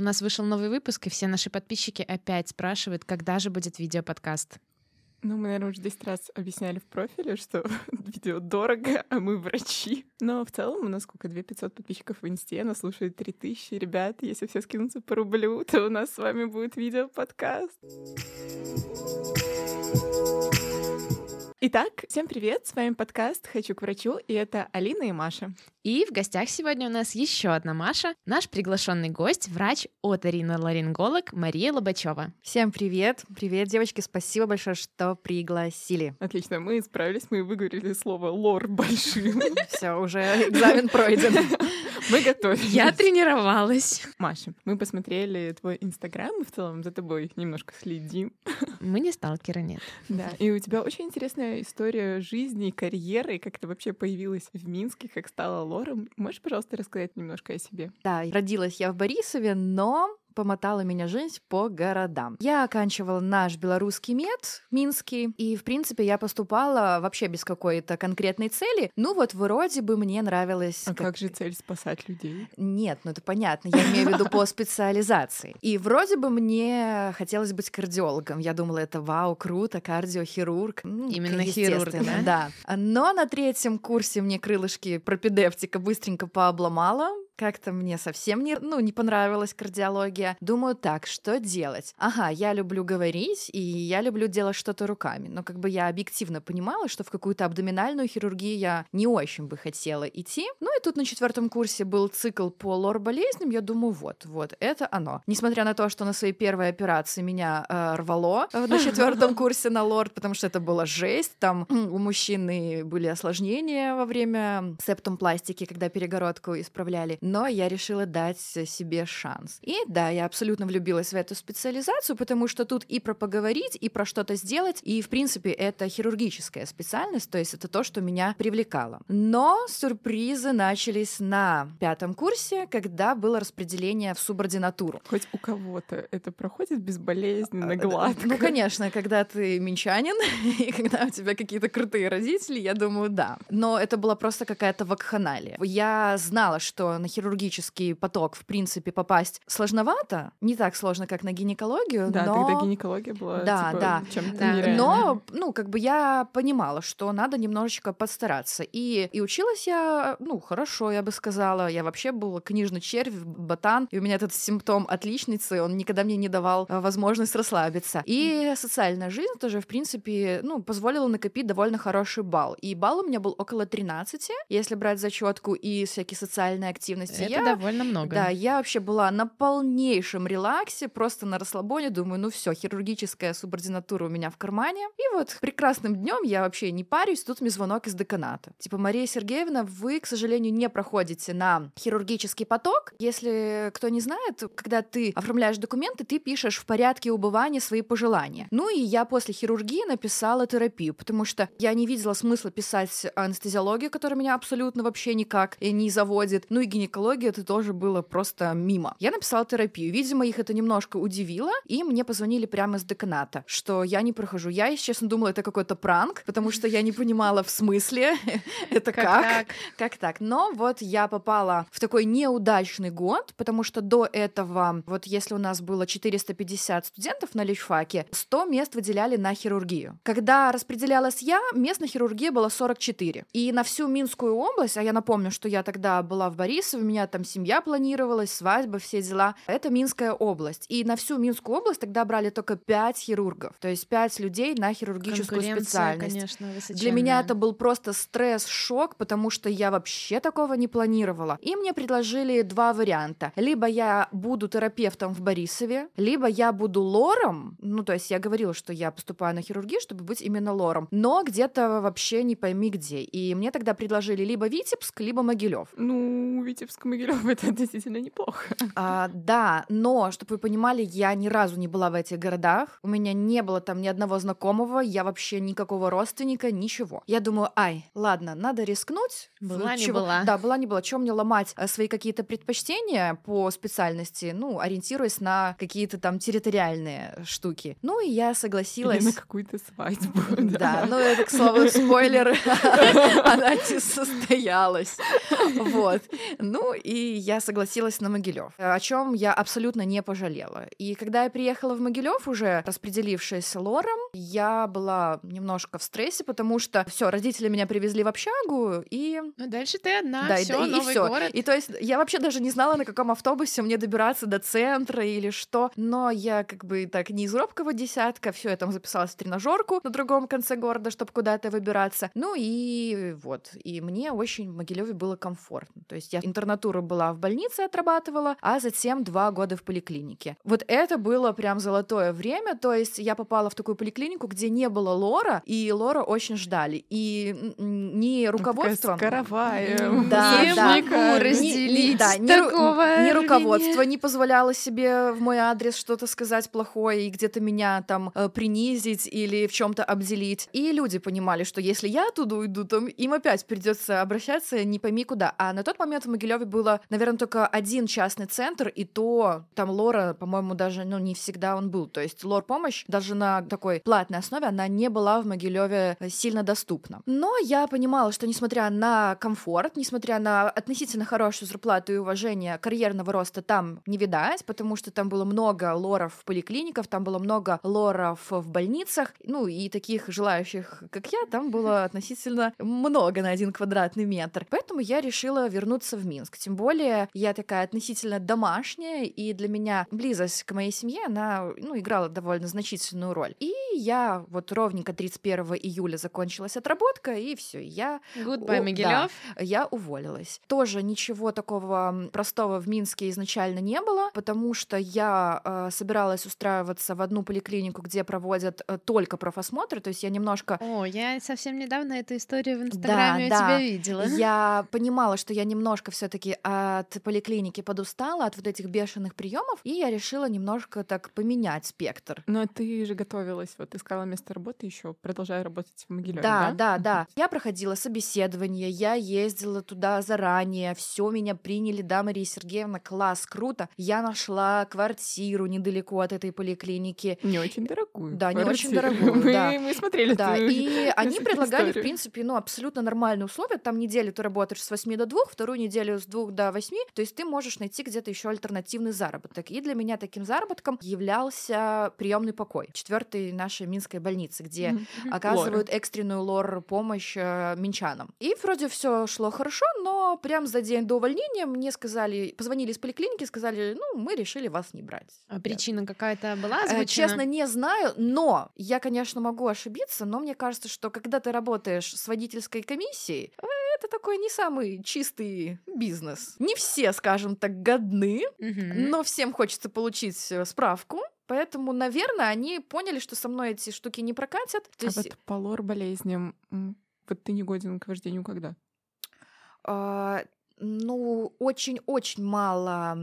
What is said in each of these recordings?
У нас вышел новый выпуск, и все наши подписчики опять спрашивают, когда же будет видеоподкаст. Ну, мы, наверное, уже 10 раз объясняли в профиле, что видео дорого, а мы врачи. Но в целом у нас сколько? 2500 подписчиков в инсте, нас слушает 3000. Ребят, если все скинутся по рублю, то у нас с вами будет видео-подкаст. Итак, всем привет, с вами подкаст «Хочу к врачу», и это Алина и Маша. И в гостях сегодня у нас еще одна Маша, наш приглашенный гость, врач оториноларинголог Мария Лобачева. Всем привет! Привет, девочки, спасибо большое, что пригласили. Отлично, мы справились, мы выговорили слово «лор» большим. Все, уже экзамен пройден. Мы готовы. Я тренировалась. Маша, мы посмотрели твой инстаграм, и в целом за тобой немножко следим. Мы не сталкеры, нет. Да, и у тебя очень интересная история жизни, карьеры, как ты вообще появилась в Минске, как стала лором. Можешь, пожалуйста, рассказать немножко о себе? Да, родилась я в Борисове, но помотала меня жизнь по городам. Я оканчивала наш белорусский мед, Минский, и, в принципе, я поступала вообще без какой-то конкретной цели. Ну вот, вроде бы мне нравилось... А как, как же цель спасать людей? Нет, ну это понятно, я имею в виду по специализации. И вроде бы мне хотелось быть кардиологом. Я думала, это вау, круто, кардиохирург. Именно хирург, да? Да. Но на третьем курсе мне крылышки пропедевтика быстренько пообломала, как-то мне совсем не, ну, не понравилась кардиология. Думаю, так, что делать? Ага, я люблю говорить, и я люблю делать что-то руками. Но как бы я объективно понимала, что в какую-то абдоминальную хирургию я не очень бы хотела идти. Ну и тут на четвертом курсе был цикл по лор-болезням. Я думаю, вот, вот, это оно. Несмотря на то, что на своей первой операции меня э, рвало э, на четвертом курсе на лор, потому что это была жесть. Там у мужчины были осложнения во время септомпластики, когда перегородку исправляли но я решила дать себе шанс. И да, я абсолютно влюбилась в эту специализацию, потому что тут и про поговорить, и про что-то сделать, и, в принципе, это хирургическая специальность, то есть это то, что меня привлекало. Но сюрпризы начались на пятом курсе, когда было распределение в субординатуру. Хоть у кого-то это проходит безболезненно, а, гладко. Ну, конечно, когда ты минчанин, и когда у тебя какие-то крутые родители, я думаю, да. Но это была просто какая-то вакханалия. Я знала, что на хирургический поток, в принципе, попасть сложновато, не так сложно, как на гинекологию, да, но... тогда гинекология была да, типа, да. чем-то да. Но, ну, как бы я понимала, что надо немножечко подстараться. И, и училась я, ну, хорошо, я бы сказала. Я вообще была книжный червь, ботан, и у меня этот симптом отличницы, он никогда мне не давал э, возможность расслабиться. И социальная жизнь тоже, в принципе, ну, позволила накопить довольно хороший балл. И балл у меня был около 13, если брать зачетку и всякие социальные активности активности. Это я, довольно много. Да, я вообще была на полнейшем релаксе, просто на расслабоне. Думаю, ну все, хирургическая субординатура у меня в кармане. И вот прекрасным днем я вообще не парюсь, тут мне звонок из деканата. Типа, Мария Сергеевна, вы, к сожалению, не проходите на хирургический поток. Если кто не знает, когда ты оформляешь документы, ты пишешь в порядке убывания свои пожелания. Ну и я после хирургии написала терапию, потому что я не видела смысла писать анестезиологию, которая меня абсолютно вообще никак не заводит. Ну и гинекологию гинекологии это тоже было просто мимо. Я написала терапию. Видимо, их это немножко удивило, и мне позвонили прямо из деканата, что я не прохожу. Я, если честно, думала, это какой-то пранк, потому что я не понимала в смысле, это как, как так. Но вот я попала в такой неудачный год, потому что до этого, вот если у нас было 450 студентов на личфаке, 100 мест выделяли на хирургию. Когда распределялась я, мест на хирургии было 44. И на всю Минскую область, а я напомню, что я тогда была в Борисове, меня там семья планировалась, свадьба, все дела. Это Минская область. И на всю Минскую область тогда брали только пять хирургов. То есть пять людей на хирургическую специальность. конечно, Для меня это был просто стресс, шок, потому что я вообще такого не планировала. И мне предложили два варианта. Либо я буду терапевтом в Борисове, либо я буду лором. Ну, то есть я говорила, что я поступаю на хирургию, чтобы быть именно лором. Но где-то вообще не пойми где. И мне тогда предложили либо Витебск, либо Могилев. Ну, Витебск Курск, Могилев, это действительно неплохо. А, да, но, чтобы вы понимали, я ни разу не была в этих городах. У меня не было там ни одного знакомого, я вообще никакого родственника, ничего. Я думаю, ай, ладно, надо рискнуть. Была не была. Да, была не была. Чем мне ломать э, свои какие-то предпочтения по специальности, ну, ориентируясь на какие-то там территориальные штуки. Ну, и я согласилась. Или на какую-то свадьбу. Да, ну, это, к слову, спойлер, она не состоялась. Вот. Ну, Ну, и я согласилась на Могилев, о чем я абсолютно не пожалела. И когда я приехала в Могилев, уже распределившись Лором, я была немножко в стрессе, потому что все, родители меня привезли в общагу, и... Ну, дальше ты одна, Да, и- все, и, новый всё. город. И то есть я вообще даже не знала, на каком автобусе мне добираться до центра или что. Но я как бы так не из робкого десятка, все, я там записалась в тренажерку на другом конце города, чтобы куда-то выбираться. Ну и вот. И мне очень в Могилеве было комфортно. То есть я интернатуру была в больнице отрабатывала, а затем два года в поликлинике. Вот это было прям золотое время. То есть я попала в такую поликлинику, где не было лора, и лора очень ждали. И м, ни руководством... Скоровая. Да, Не да. разделить да, ру- такого рвения. руководство не позволяло себе в мой адрес что-то сказать плохое и где-то меня там э, принизить или в чем-то обделить. И люди понимали, что если я оттуда уйду, то им опять придется обращаться не пойми куда. А на тот момент в Могилеве было, наверное, только один частный центр, и то там Лора, по-моему, даже ну, не всегда он был. То есть лор-помощь даже на такой платной основе, она не была в Могилеве сильно доступна. Но я понимала, что несмотря на комфорт, несмотря на относительно хорошую зарплату и уважение, карьерного роста там не видать, потому что там было много лоров в поликлиниках, там было много лоров в больницах, ну и таких желающих, как я, там было относительно много на один квадратный метр. Поэтому я решила вернуться в Минск. Тем более я такая относительно домашняя, и для меня близость к моей семье, она ну, играла довольно значительную роль. И я вот ровненько 31 июля закончилась отработка, и все, я Goodbye, О, Могилев. я уволилась. Тоже ничего такого простого в Минске изначально не было, потому что я э, собиралась устраиваться в одну поликлинику, где проводят э, только профосмотры, то есть я немножко О, я совсем недавно эту историю в Инстаграме у да. тебя видела. я понимала, что я немножко все-таки от поликлиники подустала, от вот этих бешеных приемов, и я решила немножко так поменять спектр. Но ты же готовилась, вот искала место работы еще, продолжая работать в Могилеве, Да, да? да, да. Я проходила собеседование, я ездила туда заранее, все меня приняли, да, Мария Сергеевна, класс, круто. Я нашла квартиру недалеко от этой поликлиники. Не очень дорогую. Да, не очень квартиру. дорогую, Мы, да. мы смотрели Да, эту и они предлагали, в историю. принципе, ну, абсолютно нормальные условия. Там неделю ты работаешь с 8 до 2, вторую неделю с 2 до 8, то есть ты можешь найти где-то еще альтернативный заработок. И для меня таким заработком являлся приемный покой четвертой нашей минской больницы, где Мгм. оказывают экстренную лор-помощь э, минчанам. И вроде все шло хорошо, но прям за день до увольнения мне сказали, позвонили из поликлиники, сказали, ну, мы решили вас не брать. А причина какая-то была Э, озвучена? Честно, не знаю, но я, конечно, могу ошибиться, но мне кажется, что когда ты работаешь с водительской комиссией, э, это такой не самый чистый бизнес. Не все, скажем так, годны, Мгм. но всем хочется получить э, справку. Поэтому, наверное, они поняли, что со мной эти штуки не прокатят. То А есть, вот по лор-болезням, м, вот ты не годен к вождению когда? а, ну, очень-очень мало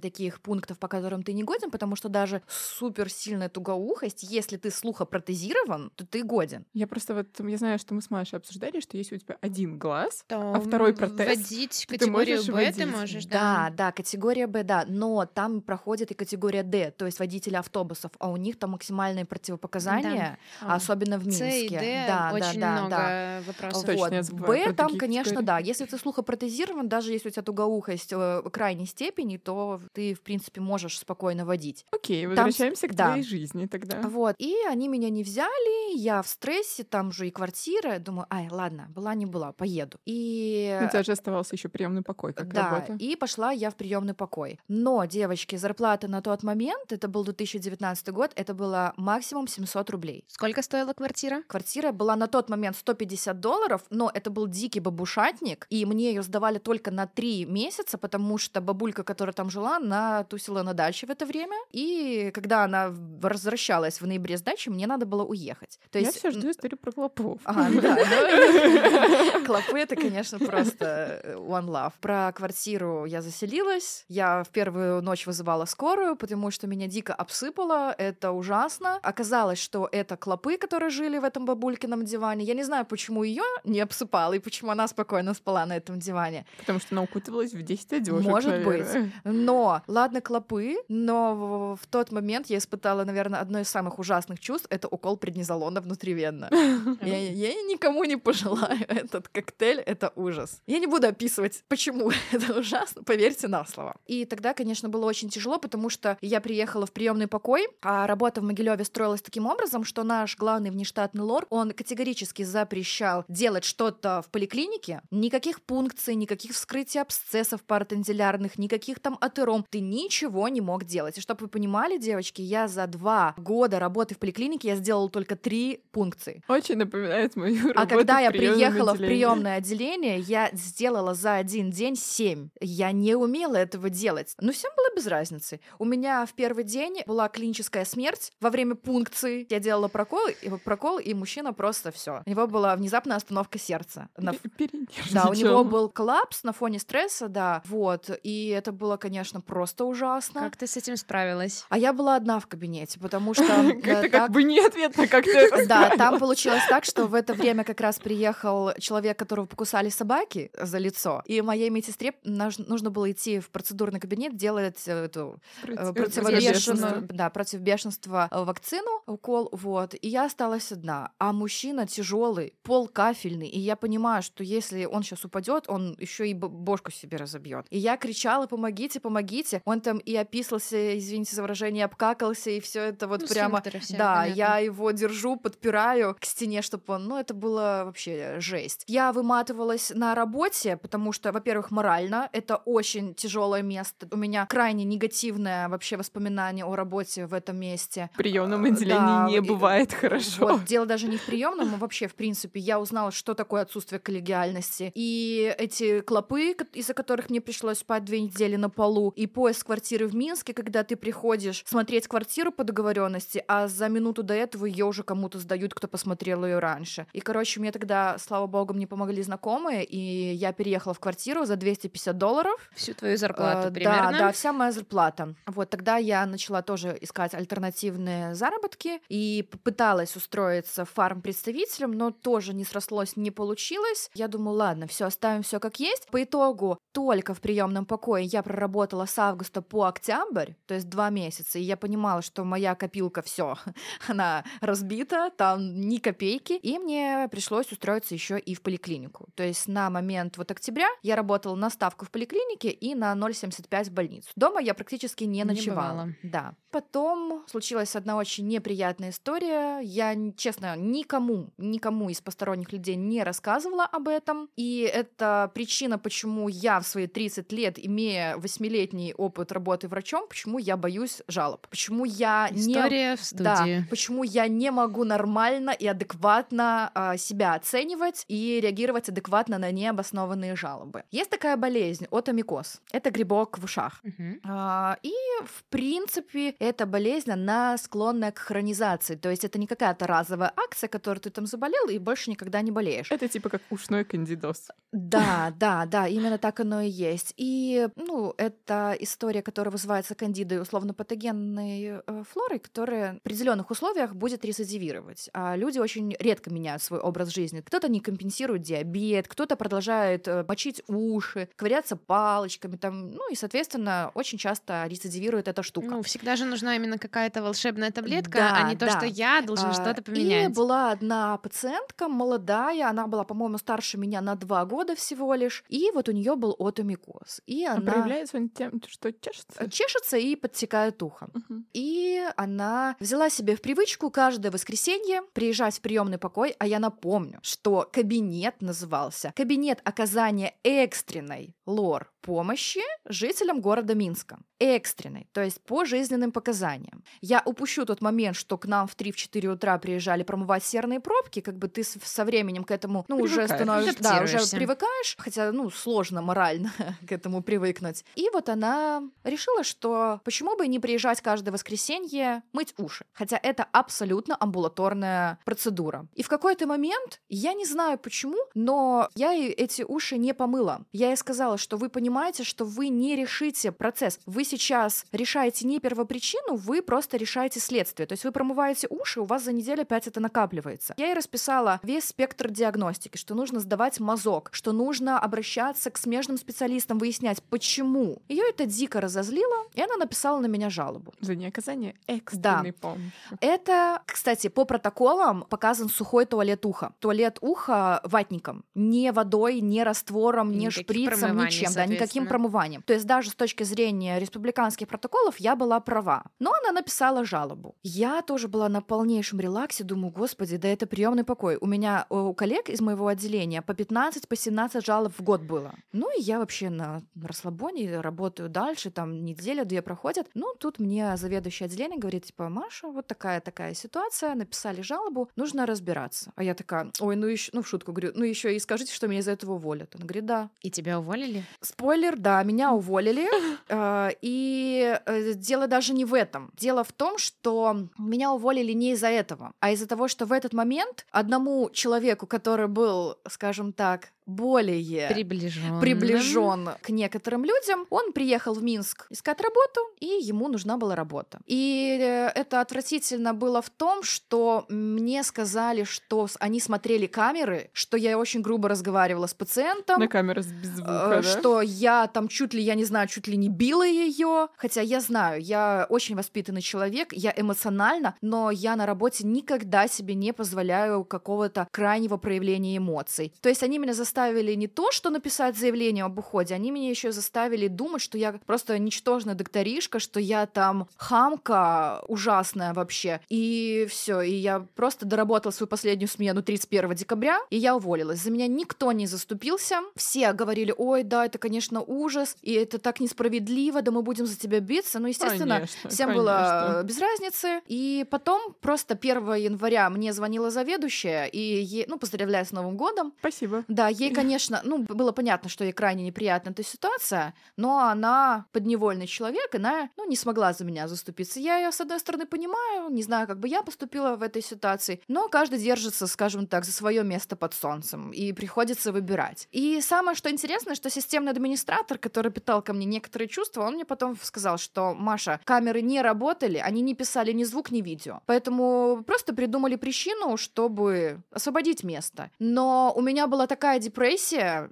таких пунктов, по которым ты не годен, потому что даже супер сильная тугоухость, если ты слухопротезирован, то ты годен. Я просто вот, я знаю, что мы с Машей обсуждали, что если у тебя один глаз, То а второй протез, Вводить ты категорию можешь Б ты водить. можешь, Да, да. да, категория Б, да, но там проходит и категория Д, то есть водители автобусов, а у них там максимальные противопоказания, А, особенно в С и Минске. Д да, да, очень да, много да. вопросов. Точно, Вот. я забываю Б там, конечно, категории. да. Если ты слухопротезирован, даже если у тебя тугоухость э, крайней степени, то ты, в принципе, можешь спокойно водить. Окей, Там возвращаемся к да. твоей жизни тогда. Вот. И они меня не взяли, я в стрессе, там же и квартира. Думаю, ай, ладно, была не была, поеду. И У тебя же оставался еще приемный покой, как да, работа. и пошла я в приемный покой. Но, девочки, зарплата на тот момент, это был 2019 год, это было максимум 700 рублей. Сколько стоила квартира? Квартира была на тот момент 150 долларов, но это был дикий бабушатник, и мне ее сдавали только на три месяца, потому что бабулька, которая там жила, она тусила на даче в это время, и когда она возвращалась в ноябре с дачи, мне надо было уехать. То Я есть все жду историю про клопов. Ага, ну да. ну, Клопы — это, конечно, просто э, one love. Про квартиру я заселилась. Я в первую ночь вызывала скорую, потому что меня дико обсыпало. Это ужасно. Оказалось, что это клопы, которые жили в этом бабулькином диване. Я не знаю, почему ее не обсыпало и почему она спокойно спала на этом диване. Потому что она укутывалась в 10 одежек, Может наверное. быть. Но, ладно, клопы, но в, в тот момент я испытала, наверное, одно из самых ужасных чувств — это укол преднизолона внутривенно. Я, я никому не пожелаю этот коктейль, это ужас. Я не буду описывать, почему это ужасно, поверьте на слово. И тогда, конечно, было очень тяжело, потому что я приехала в приемный покой, а работа в Могилеве строилась таким образом, что наш главный внештатный лор, он категорически запрещал делать что-то в поликлинике, никаких пункций, никаких вскрытий абсцессов паратензилярных, никаких там атером, ты ничего не мог делать. И чтобы вы понимали, девочки, я за два года работы в поликлинике я сделала только три пункции. Очень напоминает мою работу А когда я приехала в приемное отделение, я сделала за один день семь. Я не умела этого делать. Но всем было без разницы. У меня в первый день была клиническая смерть во время пункции. Я делала прокол, и, прокол, и мужчина просто все. У него была внезапная остановка сердца. На да, у него был коллапс на фоне стресса, да, вот, и это было, конечно, просто ужасно. Как ты с этим справилась? А я была одна в кабинете, потому что... Это как бы не ответ на как ты это Да, там получилось так, что в это время как раз приехал человек, которого покусали собаки за лицо, и моей медсестре нужно было идти в процедурный кабинет делать э, эту э, да, против бешенства э, вакцину, укол, вот. И я осталась одна. А мужчина тяжелый, пол кафельный, и я понимаю, что если он сейчас упадет, он еще и б- бошку себе разобьет. И я кричала: помогите, помогите. Он там и описался, извините за выражение, обкакался, и все это вот Ну, прямо. все, да, понятно. я его держу, подпираю к стене, чтобы он. Ну, это было вообще жесть. Я выматывалась на работе, потому что, во-первых, морально это очень тяжелое место. У меня крайне негативное вообще воспоминание о работе в этом месте. В приемном Э, отделении да, не и- бывает хорошо. Вот, дело даже не в приемном, а вообще, в принципе, я узнала, что такое отсутствие коллегиальности. И эти клопы, ко- из-за которых мне пришлось спать две недели на полу, и поиск квартиры в Минске, когда ты приходишь смотреть квартиру по договоренности, а за минуту до этого ее уже кому-то сдают, кто посмотрел ее раньше. И, короче, мне тогда, слава богу, мне помогли знакомые, и я переехала в квартиру за 250 долларов. Всю твою зарплату Э, примерно? Да, да, вся моя зарплата. Вот тогда я начала тоже искать альтернативные заработки и попыталась устроиться фарм-представителем, но тоже не срослось, не получилось. Я думаю, ладно, все, оставим все как есть. По итогу только в приемном покое я проработала с августа по октябрь, то есть два месяца, и я понимала, что моя копилка все, она разбита, там ни копейки, и мне пришлось устроиться еще и в поликлинику. То есть на момент вот октября я работала на ставку в поликлинике и на 0,75 в больницу. Дома я практически не Не ночевала. бывало. Да. Потом случилась одна очень неприятная история. Я, честно, никому, никому из посторонних людей не рассказывала об этом. И это причина, почему я в свои 30 лет, имея восьмилетний опыт работы врачом, почему я боюсь жалоб. Почему я не История в да, студии. почему я не могу нормально и адекватно а, себя оценивать и реагировать адекватно на необоснованные жалобы. Есть такая болезнь отомикоз. Это грибок в ушах. Мгм. А, И, в принципе, эта болезнь, она склонна к хронизации. То есть это не какая-то разовая акция, которой ты там заболел и больше никогда не болеешь. Это типа как ушной кандидоз. Да, да, да, именно так оно и есть. И, ну, это история, которая вызывается кандидой условно-патогенной э, флорой, которая в определенных условиях будет рецидивировать. А люди очень редко меняют свой образ жизни. Кто-то не компенсирует диабет, кто-то продолжает э, мочить уши, ковыряться палочками, там, ну и, соответственно, очень часто рецидивирует эта штука. Ну, всегда же нужна именно какая-то волшебная таблетка, Да, а не то, да. что я должен А, что-то И поменять. была одна пациентка, молодая, она была, по-моему, старше меня на два года всего лишь, и вот у нее был отомикоз. И А она проявляется он тем, что чешется? чешется и подтекает ухо. Мгм. И она взяла себе в привычку каждое воскресенье приезжать в приемный покой, а я напомню, что кабинет назывался «Кабинет оказания экстренной лор помощи жителям города Минска». Экстренной, то есть по жизненным показаниям. Я упущу тот момент, что к нам в 3-4 утра приезжали промывать серные пробки, как бы ты со временем к этому, ну, уже становишься, да, уже привыкаешь, хотя, ну, сложно морально к этому привыкнуть. И вот она решила, что почему бы не приезжать каждое воскресенье мыть уши, хотя это абсолютно амбулаторная процедура. И в какой-то момент, я не знаю почему, но я эти уши не помыла. Я ей сказала, что вы понимаете, понимаете, что вы не решите процесс. Вы сейчас решаете не первопричину, вы просто решаете следствие. То есть вы промываете уши, у вас за неделю опять это накапливается. Я ей расписала весь спектр диагностики, что нужно сдавать мазок, что нужно обращаться к смежным специалистам, выяснять, почему. Ее это дико разозлило, и она написала на меня жалобу. За неоказание экстренной Да. помощи. Это, кстати, по протоколам показан сухой туалет уха. Туалет уха ватником. Не водой, не раствором, не шприцем, ничем. Да, никаким промыванием. То есть даже с точки зрения республиканских протоколов я была права. Но она написала жалобу. Я тоже была на полнейшем релаксе. Думаю, господи, да это приемный покой. У меня э, у коллег из моего отделения по 15, по 17 жалоб в год было. Ну и я вообще на расслабоне работаю дальше, там неделя-две проходят. Ну, тут мне заведующий отделение говорит, типа, Маша, вот такая-такая ситуация, написали жалобу, нужно разбираться. А я такая, ой, ну еще, ну в шутку говорю, ну еще и скажите, что меня из-за этого уволят. Он говорит, да. И тебя уволили? Спойлер, да, меня уволили. Э, И э, дело даже не в этом. Дело в том, что меня уволили не из-за этого, а из-за того, что в этот момент одному человеку, который был, скажем так, более Приближен. приближен к некоторым людям. Он приехал в Минск искать работу, и ему нужна была работа. И э, это отвратительно было в том, что мне сказали, что они смотрели камеры, что я очень грубо разговаривала с пациентом. На камеру с- без э, звука, да? Что я там чуть ли, я не знаю, чуть ли не била ее. Хотя я знаю, я очень воспитанный человек, я эмоциональна, но я на работе никогда себе не позволяю какого-то крайнего проявления эмоций. То есть они меня заставили не то, что написать заявление об уходе, они меня еще заставили думать, что я просто ничтожная докторишка, что я там хамка ужасная вообще. И все, и я просто доработала свою последнюю смену 31 декабря, и я уволилась. За меня никто не заступился. Все говорили, ой, да, это, конечно, ужас, и это так несправедливо, да мы будем за тебя биться. Ну, естественно, Конечно, Всем было конечно. э, без разницы. И потом просто 1 января мне звонила заведующая, и ей, ну, поздравляю с Новым годом. Спасибо. Да, ей, конечно, ну, было понятно, что ей крайне неприятна эта ситуация, но она подневольный человек, она, ну, не смогла за меня заступиться. Я ее, с одной стороны, понимаю, не знаю, как бы я поступила в этой ситуации, но каждый держится, скажем так, за свое место под солнцем, и приходится выбирать. И самое, что интересно, что системный администратор, который питал ко мне некоторые чувства, он мне потом сказал, что, Маша, камеры не работали, они не писали ни звук, ни видео. Поэтому просто придумали причину, чтобы освободить место. Но у меня была такая депрессия,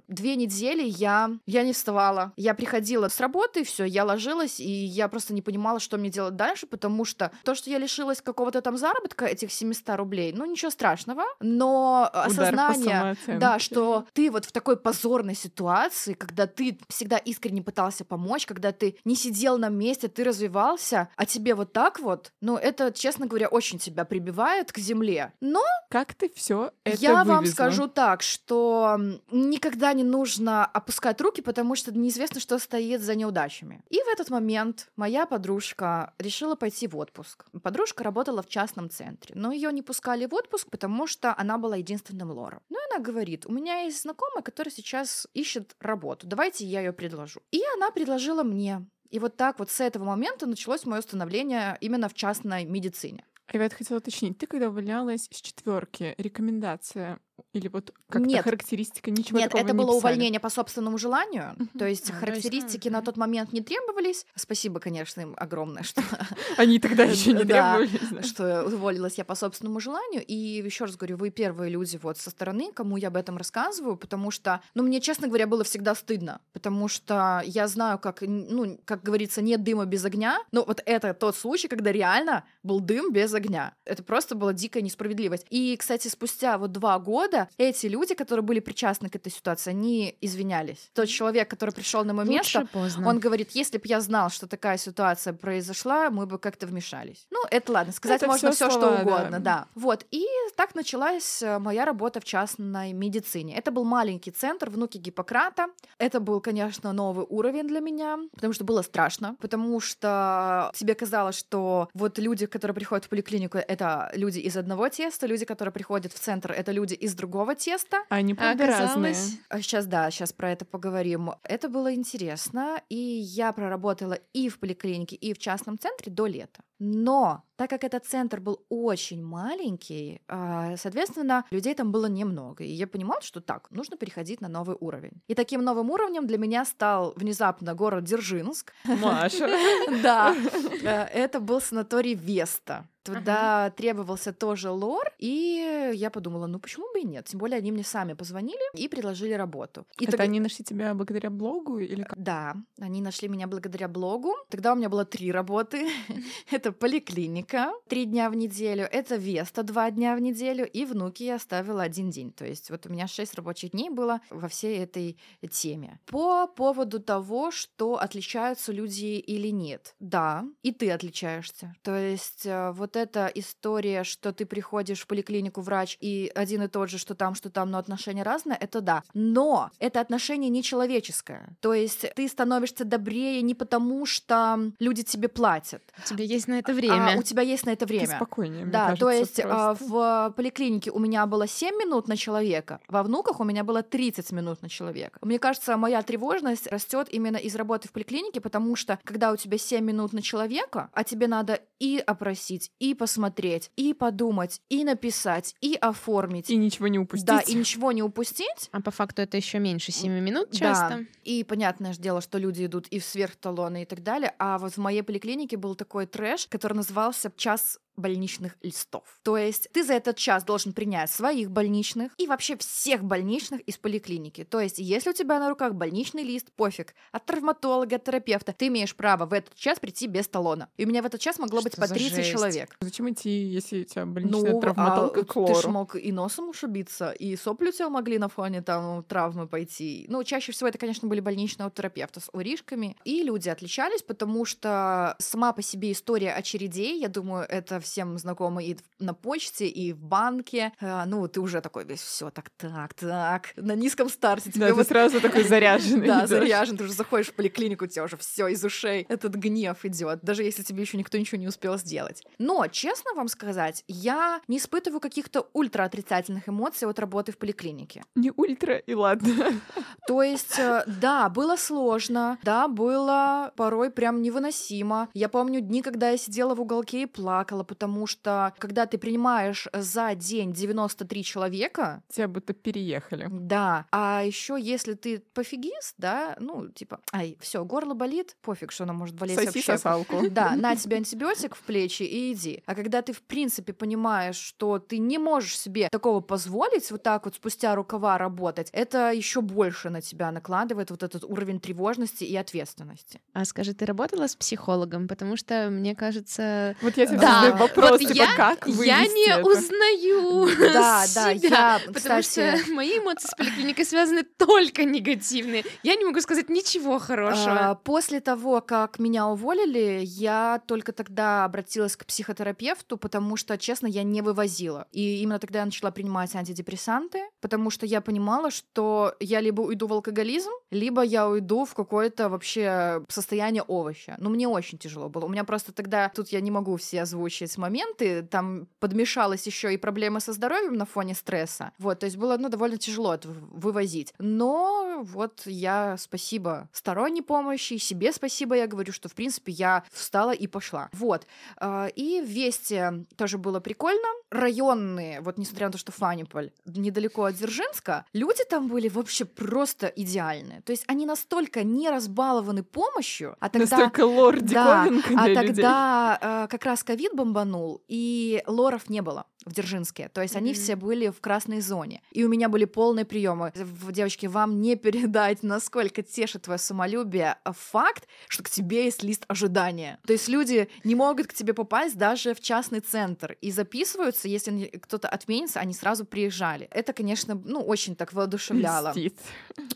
две недели я, я не вставала. Я приходила с работы, все, я ложилась, и я просто не понимала, что мне делать дальше, потому что то, что я лишилась какого-то там заработка, этих 700 рублей, ну ничего страшного, но Удар осознание, да, что ты вот в такой позорной ситуации, когда ты всегда искренне пытался помочь, когда ты не сидел на месте, ты развивался, а тебе вот так вот, ну это, честно говоря, очень тебя прибивает к земле. Но Как ты все это я вам вывезла? скажу так, что никогда не нужно опускать руки, потому что неизвестно, что стоит за неудачами. И в этот момент моя подружка решила пойти в отпуск. Подружка работала в частном центре, но ее не пускали в отпуск, потому что она была единственным лором. Ну и она говорит, у меня есть знакомая, которая сейчас ищет работу, давайте я ее предложу. И она предложила мне. И вот так вот с этого момента началось мое становление именно в частной медицине. Вот хотела уточнить, ты когда увольнялась с четверки, рекомендация или вот как-то Нет. характеристика, ничего Нет, такого это не было писали? увольнение по собственному желанию. Мгм. То есть А, то есть, характеристики а, на мгм. тот момент не требовались. Спасибо, конечно, им огромное, что, Они тогда еще не требовались. что уволилась я по собственному желанию. И еще раз говорю, вы первые люди вот со стороны, кому я об этом рассказываю, потому что, ну, мне, честно говоря, было всегда стыдно, потому что я знаю, как, ну, как говорится, нет дыма без огня. Но вот это тот случай, когда реально был дым без огня. Это просто была дикая несправедливость. И, кстати, спустя вот два года эти люди, которые были причастны к этой ситуации, они извинялись. Тот человек, который пришел на мое место, поздно. он говорит, если бы я знал, что такая ситуация произошла, мы бы как-то вмешались. Ну, это ладно, сказать Это можно все, слова, что да. угодно, да. Вот, и так началась э, моя работа в частной медицине. Это был маленький центр, внуки Гиппократа. Это был, конечно, новый уровень для меня, потому что было страшно, потому что тебе казалось, что вот люди, которые приходят в поликлинику, это люди из одного теста, люди, которые приходят в центр, это люди из другого теста. А Они А правда разные. Сейчас, да, сейчас про это поговорим. Это было интересно, и я проработала и в поликлинике, и в частном центре до лета. Но так как этот центр был очень маленький, а, соответственно, людей там было немного. И я понимала, что так, нужно переходить на новый уровень. И таким новым уровнем для меня стал внезапно город Дзержинск. Маша. Да, э, это был санаторий Веста. Туда ага. требовался тоже лор, и я подумала, ну почему бы и нет? Тем более они мне сами позвонили и предложили работу. И Это так... они нашли тебя благодаря блогу или как? Да, они нашли меня благодаря блогу. Тогда у меня было три работы. это поликлиника три дня в неделю, это Веста два дня в неделю, и внуки я оставила один день. То есть вот у меня шесть рабочих дней было во всей этой теме. По поводу того, что отличаются люди или нет. Да, и ты отличаешься. То есть э, вот эта история, что ты приходишь в поликлинику врач и один и тот же, что там, что там, но отношение разное, это да. Но это отношение нечеловеческое. То есть ты становишься добрее не потому, что люди тебе платят. У тебя есть на это время. А, у тебя есть на это время. Ты спокойнее, Да, кажется, то есть а, в поликлинике у меня было 7 минут на человека, во внуках у меня было 30 минут на человека. Мне кажется, моя тревожность растет именно из работы в поликлинике, потому что когда у тебя 7 минут на человека, а тебе надо и опросить, и посмотреть, и подумать, и написать, и оформить. И ничего не упустить. Да, и ничего не упустить. А по факту это еще меньше 7 минут часто. Да. И понятное же дело, что люди идут и в сверхталоны и так далее. А вот в моей поликлинике был такой трэш, который назывался «Час больничных листов. То есть ты за этот час должен принять своих больничных и вообще всех больничных из поликлиники. То есть если у тебя на руках больничный лист, пофиг, от травматолога, от терапевта, ты имеешь право в этот час прийти без талона. И у меня в этот час могло Что быть по 30 жесть? человек. Зачем идти, если у тебя больничная Ну, травматолог а ты ж мог и носом ушибиться, и сопли у тебя могли на фоне там травмы пойти. Ну, чаще всего это, конечно, были больничные у терапевта с уришками. И люди отличались, потому что сама по себе история очередей, я думаю, это всем знакомо и на почте, и в банке. А, Ну, ты уже такой весь все так, так, так. На низком старте тебе Да, ты вот сразу такой заряженный. да, заряжен, ты уже заходишь в поликлинику, у тебя уже все из ушей. Этот гнев идет, даже если тебе еще никто ничего не успел сделать. Но, честно вам сказать, я не испытываю каких-то ультра отрицательных эмоций от работы в поликлинике. Не ультра, и ладно. То есть, э, да, было сложно, да, было порой прям невыносимо. Я помню дни, когда я сидела в уголке и плакала, потому что, когда ты принимаешь за день 93 человека, Тебя будто переехали. да, а еще если ты пофигист, да, ну, типа, ай, все, горло болит, пофиг, что оно может болеть Соси вообще. сосалку. Да, на тебе антибиотик в плечи и иди. А когда ты, в принципе, понимаешь, что ты не можешь себе такого позволить, вот так вот спустя рукава работать, это еще больше на тебя накладывает вот этот уровень тревожности и ответственности. А скажи, ты работала с психологом? Потому что, мне кажется... Вот я тебе Да, задаю вопрос, вот типа, я, как я не это? узнаю Да, себя, да, я, потому кстати, что мои эмоции с поликлиникой связаны только негативные. Я не могу сказать ничего хорошего. А, После того, как меня уволили, я только тогда обратилась к психотерапевту, потому что, честно, я не вывозила. И именно тогда я начала принимать антидепрессанты, потому что я понимала, что я либо уйду в алкоголизм, либо я уйду в какое-то вообще состояние овоща. Ну, мне очень тяжело было. У меня просто тогда, тут я не могу все озвучить моменты, там подмешалась еще и проблемы со здоровьем на фоне стресса. Вот, то есть было, ну, довольно тяжело это вывозить. Но вот я, спасибо сторонней помощи, себе спасибо, я говорю, что, в принципе, я встала и пошла. Вот. А, И в Весте тоже было прикольно. Районные, вот несмотря на то, что Фаниполь недалеко от Дзержинска, люди там были вообще просто идеальные. То есть они настолько не разбалованы помощью, а тогда... Настолько лор Да, а для людей. тогда э, как раз ковид бомбанул, и лоров не было в Дзержинске. То есть они Мгм. все были в красной зоне. И у меня были полные приемы. Девочки, вам не передать, насколько тешит твое самолюбие факт, что к тебе есть лист ожидания. То есть люди не могут к тебе попасть даже в частный центр и записываются, если они- кто-то отменится, они сразу приезжали. Это, конечно, ну, очень так воодушевляло.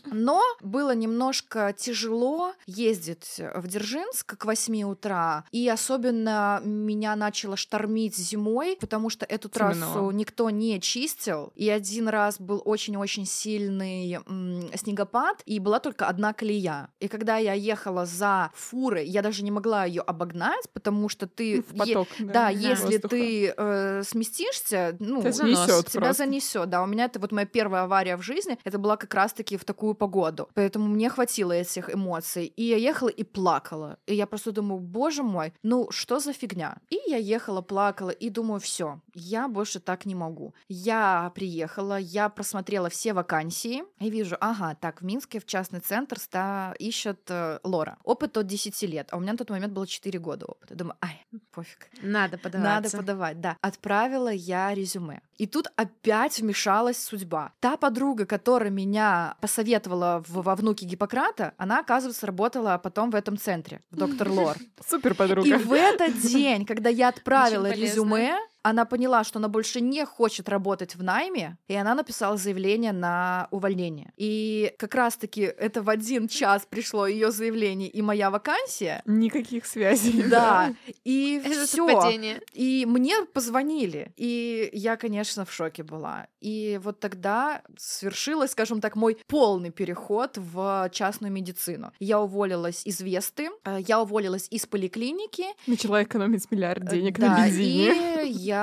Но было немножко тяжело ездить в Дзержинск к 8 утра. И особенно меня начало штормить зимой, потому что эту трассу никто не чистил, и один раз был очень-очень сильный м, снегопад, и была только одна колея. И когда я ехала за фурой, я даже не могла ее обогнать, потому что ты... В поток, е- да, да, если воздуха. ты э, сместишься, ну, Тебя занос. занесёт тебя занесет. Да, у меня это вот моя первая авария в жизни. Это была как раз-таки в такую погоду. Поэтому мне хватило этих эмоций. И я ехала и плакала. И я просто думаю, боже мой, ну что за фигня? И я ехала, плакала и думаю, все, я больше так не могу. Я приехала, я просмотрела все вакансии и вижу, ага, так, в Минске в частный центр ста ищет э, Лора. Опыт от 10 лет, а у меня на тот момент было 4 года опыта. Думаю, ай, пофиг. Надо Надо подаваться. подавать, да. Отправила я резюме. И тут опять вмешалась судьба. Та подруга, которая меня посоветовала в, во внуке Гиппократа, она, оказывается, работала потом в этом центре, в доктор Лор. Супер И подруга. в этот день, когда я отправила резюме, она поняла, что она больше не хочет работать в найме, и она написала заявление на увольнение. И как раз-таки это в один час пришло ее заявление и моя вакансия. Никаких связей. Да, и Это все. совпадение. И мне позвонили, и я, конечно, в шоке была. И вот тогда свершилось, скажем так, мой полный переход в частную медицину. Я уволилась из Весты, э, я уволилась из поликлиники, Начала экономить миллиард э, денег да, на бензине. и я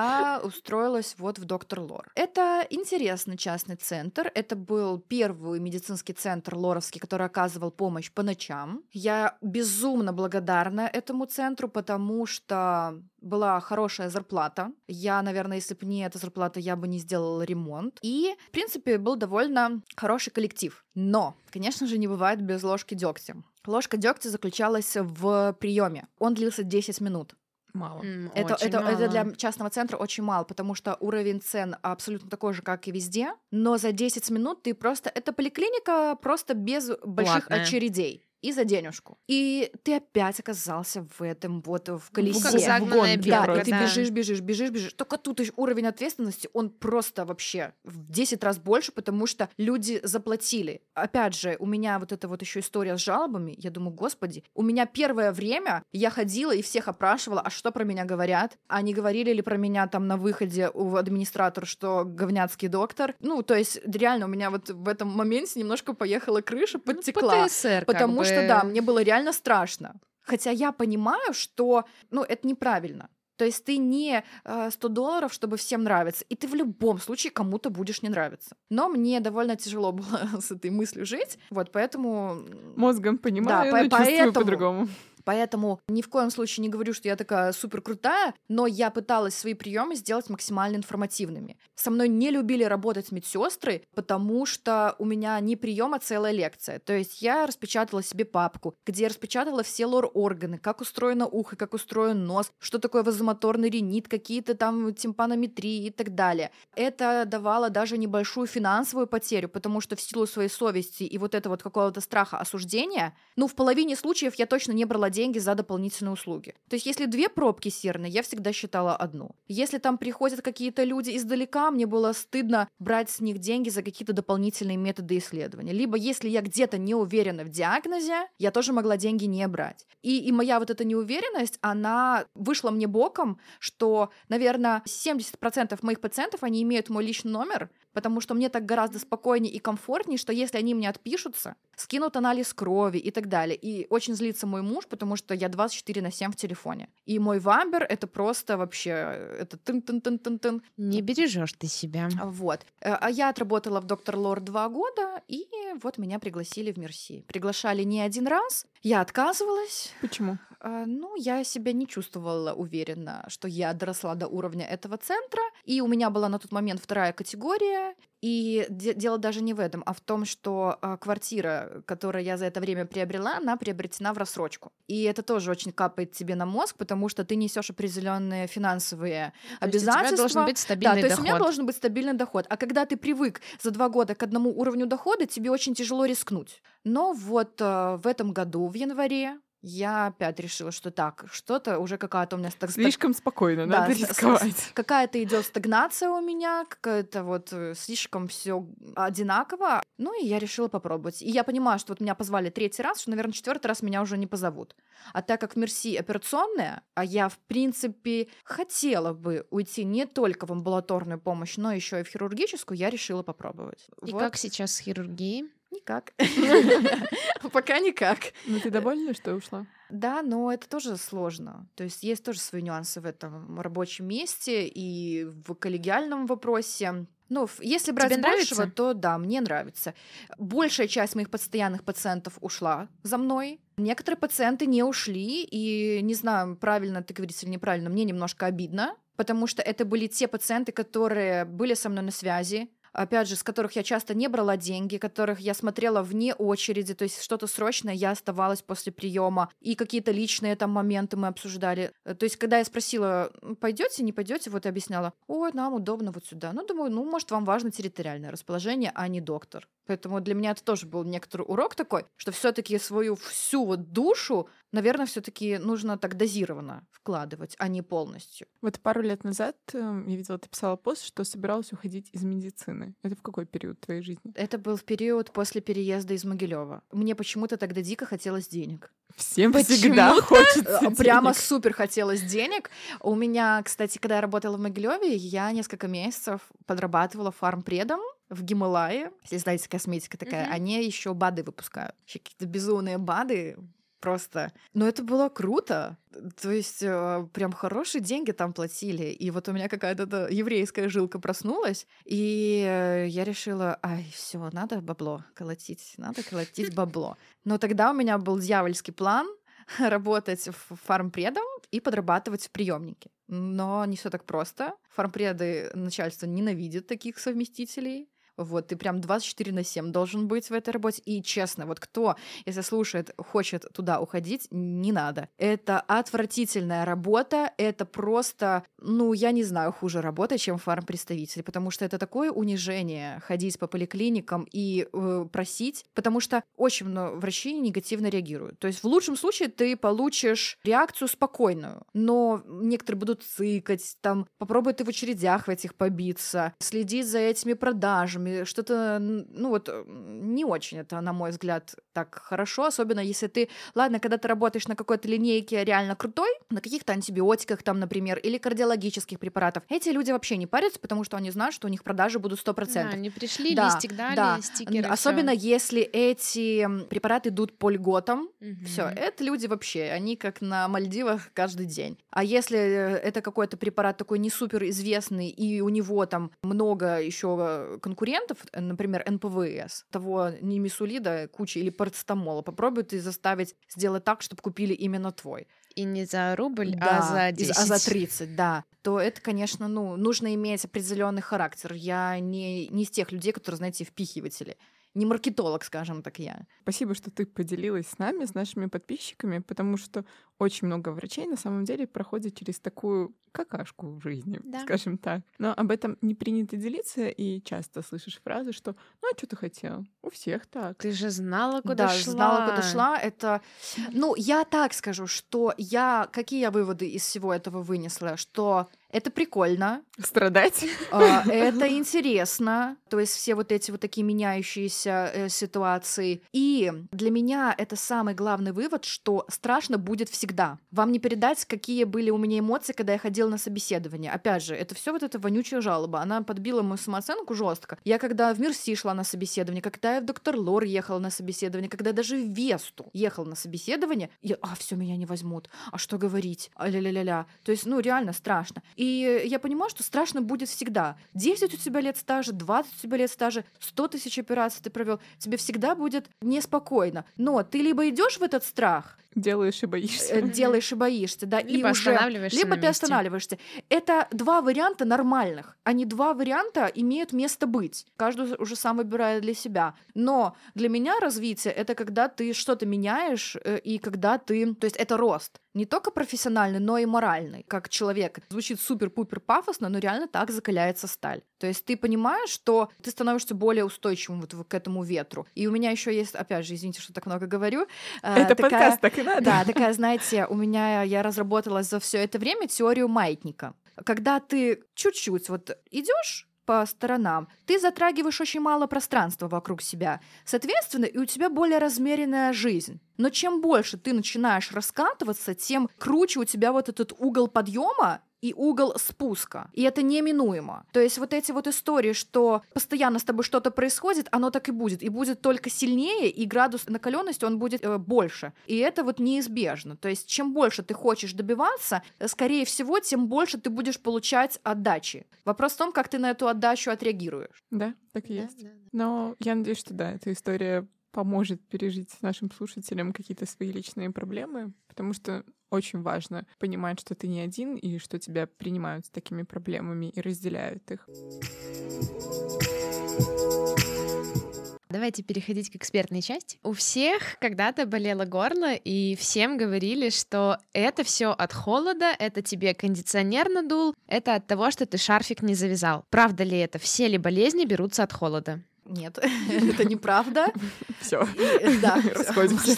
устроилась вот в Доктор Лор. Это интересный частный центр. Это был первый медицинский центр лоровский, который оказывал помощь по ночам. Я безумно благодарна этому центру, потому что была хорошая зарплата. Я, наверное, если бы не эта зарплата, я бы не сделала ремонт. И, в принципе, был довольно хороший коллектив. Но, конечно же, не бывает без ложки дегтя. Ложка дегтя заключалась в приеме. Он длился 10 минут. Мало. М, Это, это, это мало. для частного центра очень мало, потому что уровень цен абсолютно такой же, как и везде. Но за 10 минут ты просто... Это поликлиника просто без больших Платная. очередей. И за денежку. И ты опять оказался в этом вот в колесе. как загнанная Да, и ты бежишь, бежишь, бежишь, бежишь. Только тут уровень ответственности, он просто вообще в 10 раз больше, потому что люди заплатили. Опять же, у меня вот эта вот еще история с жалобами. Я думаю, господи, у меня первое время я ходила и всех опрашивала, а что про меня говорят? Они говорили ли про меня там на выходе у администратора, что говняцкий доктор? Ну, то есть реально у меня вот в этом моменте немножко поехала крыша, Ну, подтекла. ПТСР, как Потому бы. Что, да, мне было реально страшно. Хотя я понимаю, что, ну, это неправильно. То есть ты не э, 100 долларов, чтобы всем нравиться, и ты в любом случае кому-то будешь не нравиться. Но мне довольно тяжело было с этой мыслью жить, вот поэтому... Мозгом понимаю, по- но чувствую поэтому- по-другому. Поэтому ни в коем случае не говорю, что я такая супер крутая, но я пыталась свои приемы сделать максимально информативными. Со мной не любили работать медсестры, потому что у меня не прием, а целая лекция. То есть я распечатала себе папку, где я распечатала все лор-органы, как устроено ухо, как устроен нос, что такое вазомоторный ринит, какие-то там тимпанометрии и так далее. Это давало даже небольшую финансовую потерю, потому что в силу своей совести и вот этого вот какого-то страха осуждения, ну, в половине случаев я точно не брала деньги за дополнительные услуги. То есть, если две пробки серные, я всегда считала одну. Если там приходят какие-то люди издалека, мне было стыдно брать с них деньги за какие-то дополнительные методы исследования. Либо, если я где-то не уверена в диагнозе, я тоже могла деньги не брать. И, и моя вот эта неуверенность, она вышла мне боком, что, наверное, 70% моих пациентов, они имеют мой личный номер, потому что мне так гораздо спокойнее и комфортнее, что если они мне отпишутся, скинут анализ крови и так далее. И очень злится мой муж, потому что я 24 на 7 в телефоне. И мой вамбер — это просто вообще... Это тын-тын-тын-тын-тын. Не бережешь ты себя. Вот. Э, А я отработала в Доктор Лор два года, и вот меня пригласили в Мерси. Приглашали не один раз. Я отказывалась. Почему? А, Ну, я себя не чувствовала уверенно, что я доросла до уровня этого центра. И у меня была на тот момент вторая категория. И де- дело даже не в этом, а в том, что а, квартира, которую я за это время приобрела, она приобретена в рассрочку. И это тоже очень капает тебе на мозг, потому что ты несешь определенные финансовые То есть у тебя обязательства. должен быть Да, стабильный то есть у меня доход. должен быть стабильный доход. А когда ты привык за два года к одному уровню дохода, тебе очень тяжело рискнуть. Но вот э, в этом году, в январе, я опять решила, что так, что-то уже какая-то у меня стаг... Слишком спокойно, Да, надо рисковать. какая-то идет стагнация у меня, какая-то вот э, слишком все одинаково. Ну и я решила попробовать. И я понимаю, что вот меня позвали третий раз, что, наверное, четвертый раз меня уже не позовут. А так как Мерси операционная, а я, в принципе, хотела бы уйти не только в амбулаторную помощь, но еще и в хирургическую, я решила попробовать. И Вот. как сейчас с хирургией? Никак. Пока никак. Ну ты довольна, что ушла? Да, но это тоже сложно. То есть есть тоже свои нюансы в этом рабочем месте и в коллегиальном вопросе. Ну, если брать Тебе большего, нравится? то да, мне нравится. Большая часть моих постоянных пациентов ушла за мной. Некоторые пациенты не ушли, и не знаю, правильно ты говоришь или неправильно, мне немножко обидно, потому что это были те пациенты, которые были со мной на связи, опять же, с которых я часто не брала деньги, которых я смотрела вне очереди, то есть что-то срочное, я оставалась после приема, и какие-то личные там моменты мы обсуждали. Э, То есть, когда я спросила, пойдете, не пойдете, вот я объясняла, ой, нам удобно вот сюда. Ну, думаю, ну, может, вам важно территориальное расположение, а не доктор. Поэтому для меня это тоже был некоторый урок такой, что все-таки свою всю вот душу, наверное, все-таки нужно так дозированно вкладывать, а не полностью. Вот пару лет назад э, я видела, ты писала пост, что собиралась уходить из медицины. Это в какой период твоей жизни? Это был в период после переезда из Могилева. Мне почему-то тогда дико хотелось денег. Всем всегда хочется Э, Прямо денег. супер хотелось денег. У меня, кстати, когда я работала в Могилеве, я несколько месяцев подрабатывала фармпредом в Гималае. Если знаете, косметика такая, Мгм. они еще БАДы выпускают. Еще какие-то безумные БАДы просто. Но это было круто. То есть э, прям хорошие деньги там платили. И вот у меня какая-то еврейская жилка проснулась, и я решила, ай, все, надо бабло колотить, надо колотить бабло. Но тогда у меня был дьявольский план работать в фармпредом и подрабатывать в приемнике. Но не все так просто. Фармпреды начальство ненавидит таких совместителей. Вот, ты прям 24 на 7 должен быть в этой работе. И честно, вот кто, если слушает, хочет туда уходить, не надо. Это отвратительная работа, это просто, ну, я не знаю, хуже работа, чем фармпредставитель, потому что это такое унижение ходить по поликлиникам и э, просить, потому что очень много врачей негативно реагируют. То есть в лучшем случае ты получишь реакцию спокойную, но некоторые будут цыкать, там, попробуй ты в очередях в этих побиться, следить за этими продажами, что-то, н- ну вот, э, не очень это, на мой взгляд, так хорошо, особенно если ты, ладно, когда ты работаешь на какой-то линейке реально крутой, на каких-то антибиотиках там, например, или кардиологических препаратов, эти люди вообще не парятся, потому что они знают, что у них продажи будут 100%. Да, они пришли, Да, листик дали, да. стикеры. Особенно если эти препараты идут по льготам, всё. все, это люди вообще, они как на Мальдивах каждый день. А если э, это какой-то препарат такой не супер известный, и у него там много еще конкурентов, э, например, НПВС, того немисулида куча или парацетамола, попробуй ты заставить сделать так, чтобы купили именно твой. И не за рубль, Да, а за и 10. А за 30, да. То это, конечно, ну, нужно иметь определенный характер. Я не, не из тех людей, которые, знаете, впихиватели. Не маркетолог, скажем так, я. Спасибо, что ты поделилась с нами, с нашими подписчиками, потому что очень много врачей на самом деле проходят через такую какашку в жизни, Да. скажем так. Но об этом не принято делиться, и часто слышишь фразы, что «ну а что ты хотел? У всех так». Ты же знала, куда да, шла. знала, куда шла. Это, ну, я так скажу, что я какие я выводы из всего этого вынесла, что это прикольно, Страдать? а, это интересно, то есть все вот эти вот такие меняющиеся э, ситуации. И для меня это самый главный вывод, что страшно будет всегда. Вам не передать, какие были у меня эмоции, когда я ходила на собеседование. Опять же, это все вот эта вонючая жалоба, она подбила мою самооценку жестко. Я когда в Мерси шла на собеседование, когда я в Доктор Лор ехала на собеседование, когда даже в Весту ехала на собеседование, я, а, все, меня не возьмут, а что говорить, а ля-ля-ля-ля. То есть, ну, реально страшно. И я понимаю, что страшно будет всегда. 10 у тебя лет стажа, 20 у тебя лет стажа, 100 тысяч операций ты провел, тебе всегда будет неспокойно. Но ты либо идешь в этот страх, Делаешь и боишься. э, делаешь и боишься, да, Либо и уже останавливаешься либо на ты месте. останавливаешься. Это два варианта нормальных. Они два варианта имеют место быть. Каждый уже сам выбирает для себя. Но для меня развитие это когда ты что-то меняешь э, и когда ты, то есть это рост. не только профессиональный, но и моральный, как человек. Звучит супер-пупер пафосно, но реально так закаляется сталь. То есть ты понимаешь, что ты становишься более устойчивым вот к этому ветру. И у меня еще есть, опять же, извините, что так много говорю. э, это такая, подкаст, так и надо. Да, такая, знаете, у меня, я разработала за все это время теорию маятника. Когда ты чуть-чуть вот идешь по сторонам, ты затрагиваешь очень мало пространства вокруг себя. Соответственно, и у тебя более размеренная жизнь. Но чем больше ты начинаешь раскатываться, тем круче у тебя вот этот угол подъема и угол спуска. И это неминуемо. То есть вот эти вот истории, что постоянно с тобой что-то происходит, оно так и будет. И будет только сильнее, и градус накаленности он будет э, больше. И это вот неизбежно. То есть чем больше ты хочешь добиваться, э, скорее всего, тем больше ты будешь получать отдачи. Вопрос в том, как ты на эту отдачу отреагируешь. Да, так и есть. Да, да, да. Но я надеюсь, что да, эта история поможет пережить нашим слушателям какие-то свои личные проблемы, потому что очень важно понимать, что ты не один и что тебя принимают с такими проблемами и разделяют их. Давайте переходить к экспертной части. У всех когда-то болело горло, и всем говорили, что это все от холода, это тебе кондиционер надул, это от того, что ты шарфик не завязал. Правда ли это? Все ли болезни берутся от холода? Нет, это неправда. Все. Да, расходимся.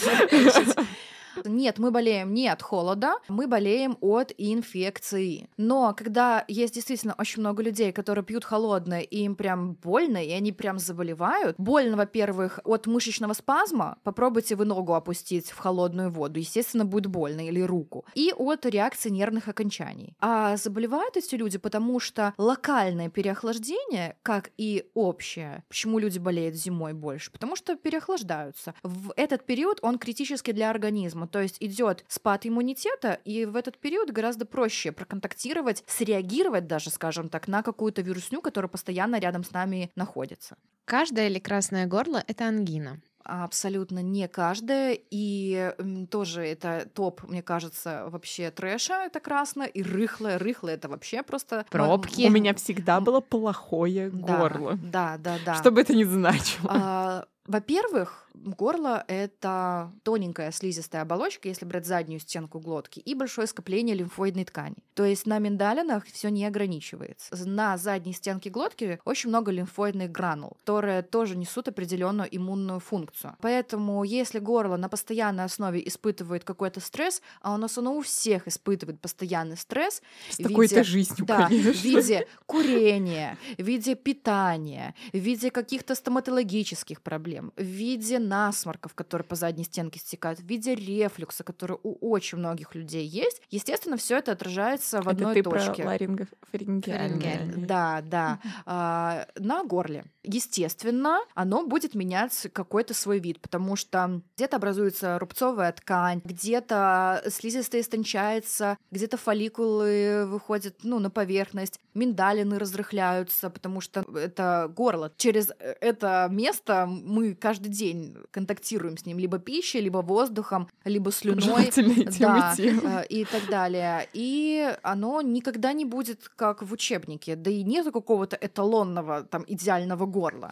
Нет, мы болеем не от холода, мы болеем от инфекции. Но когда есть действительно очень много людей, которые пьют холодное, и им прям больно, и они прям заболевают, больно, во-первых, от мышечного спазма, попробуйте вы ногу опустить в холодную воду, естественно, будет больно, или руку, и от реакции нервных окончаний. А заболевают эти люди, потому что локальное переохлаждение, как и общее, почему люди болеют зимой больше, потому что переохлаждаются. В этот период он критический для организма, то есть идет спад иммунитета, и в этот период гораздо проще проконтактировать, среагировать даже, скажем так, на какую-то вирусню, которая постоянно рядом с нами находится. Каждое или красное горло — это ангина. Абсолютно не каждая. И тоже это топ, мне кажется, вообще трэша это красное. И рыхлое. Рыхлое это вообще просто... Пробки. У меня всегда было плохое горло. Да, да, да. Что бы это ни значило. А, во-первых, горло — это тоненькая слизистая оболочка, если брать заднюю стенку глотки, и большое скопление лимфоидной ткани. То есть на миндалинах все не ограничивается. На задней стенке глотки очень много лимфоидных гранул, которые тоже несут определенную иммунную функцию. Поэтому если горло на постоянной основе испытывает какой-то стресс, а у нас оно у всех испытывает постоянный стресс. С такой-то жизнью, да, конечно. В виде курения, в виде питания, в виде каких-то стоматологических проблем, в виде насморков, которые по задней стенке стекают, в виде рефлюкса, который у очень многих людей есть. Естественно, все это отражается в одной это ты точке. Про ларингофарингеальное. Да, да. А, на горле. Естественно, оно будет менять какой-то свой вид, потому что где-то образуется рубцовая ткань, где-то слизистая истончается, где-то фолликулы выходят ну, на поверхность, миндалины разрыхляются, потому что это горло. Через это место мы каждый день контактируем с ним либо пищей, либо воздухом, либо слюной, да, э, и так далее. И оно никогда не будет как в учебнике, да и нету какого-то эталонного там идеального горла.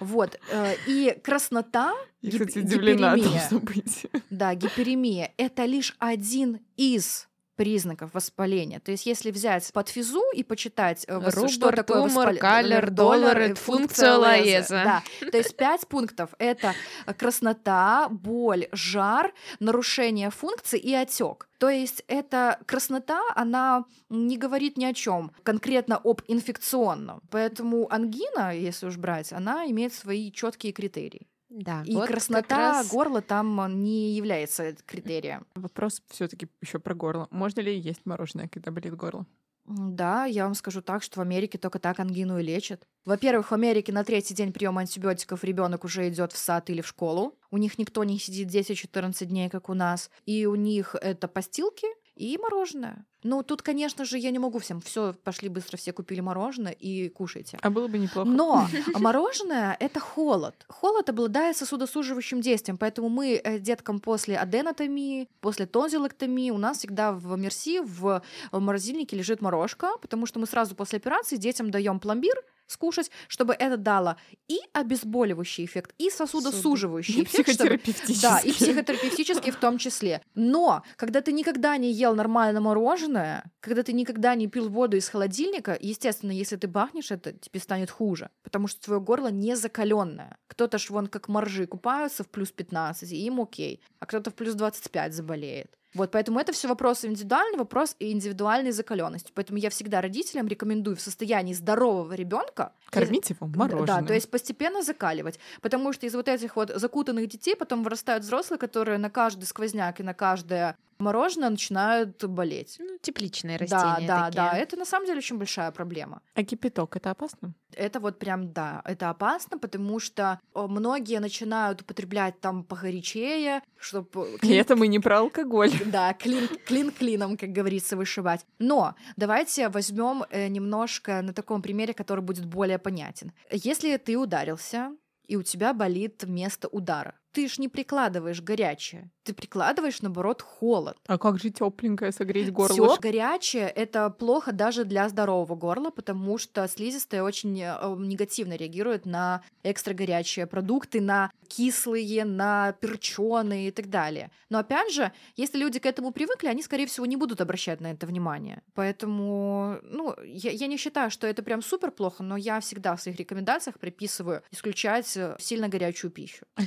Вот. Э, и краснота, Я, кстати, удивлена гиперемия, быть. да, гиперемия — это лишь один из признаков воспаления. То есть, если взять под физу и почитать, э, Рубор, что такое воспаление, калер, доллар, функция Лаеза. Да. То есть пять пунктов — это краснота, боль, жар, нарушение функции и отек. То есть эта краснота, она не говорит ни о чем конкретно об инфекционном. Поэтому ангина, если уж брать, она имеет свои четкие критерии. Да, и вот краснота раз... горла там не является критерием. Вопрос все-таки еще про горло. Можно ли есть мороженое, когда болит горло? Да, я вам скажу так, что в Америке только так ангину и лечат. Во-первых, в Америке на третий день приема антибиотиков ребенок уже идет в сад или в школу. У них никто не сидит 10-14 дней, как у нас. И у них это постилки и мороженое. Ну, тут, конечно же, я не могу всем. Все, пошли быстро, все купили мороженое и кушайте. А было бы неплохо. Но мороженое — это холод. Холод обладает сосудосуживающим действием, поэтому мы э, деткам после аденотомии, после тонзиллэктомии, у нас всегда в Мерси в морозильнике лежит морожка, потому что мы сразу после операции детям даем пломбир, скушать, чтобы это дало и обезболивающий эффект, и сосудосуживающий И эффект. чтобы-. Да, и психотерапевтический в том числе. Но, когда ты никогда не ел нормально мороженое, когда ты никогда не пил воду из холодильника, естественно, если ты бахнешь это, тебе станет хуже, потому что твое горло не закаленное. Кто-то ж вон как моржи купаются в плюс 15, и им окей, а кто-то в плюс 25 заболеет. Вот, поэтому это все вопрос индивидуальный, вопрос и индивидуальной закаленности. Поэтому я всегда родителям рекомендую в состоянии здорового ребенка Кормить его мороженым. да, то есть постепенно закаливать. Потому что из вот этих вот закутанных детей потом вырастают взрослые, которые на каждый сквозняк и на каждое мороженое начинают болеть. Ну, тепличные Да, растения да, такие. да. Это на самом деле очень большая проблема. А кипяток это опасно? Это вот прям, да, это опасно, потому что о, многие начинают употреблять там погорячее, чтобы... И это мы не про алкоголь. Да, клин, клин клином, как говорится, вышивать. Но давайте возьмем э, немножко на таком примере, который будет более понятен. Если ты ударился, и у тебя болит место удара, ты ж не прикладываешь горячее, ты прикладываешь, наоборот, холод. А как же тепленькое согреть горло? Всё горячее это плохо даже для здорового горла, потому что слизистая очень э, негативно реагирует на экстра горячие продукты, на кислые, на перченые и так далее. Но опять же, если люди к этому привыкли, они, скорее всего, не будут обращать на это внимание. Поэтому, ну, я, я не считаю, что это прям супер плохо, но я всегда в своих рекомендациях приписываю исключать э, сильно горячую пищу. А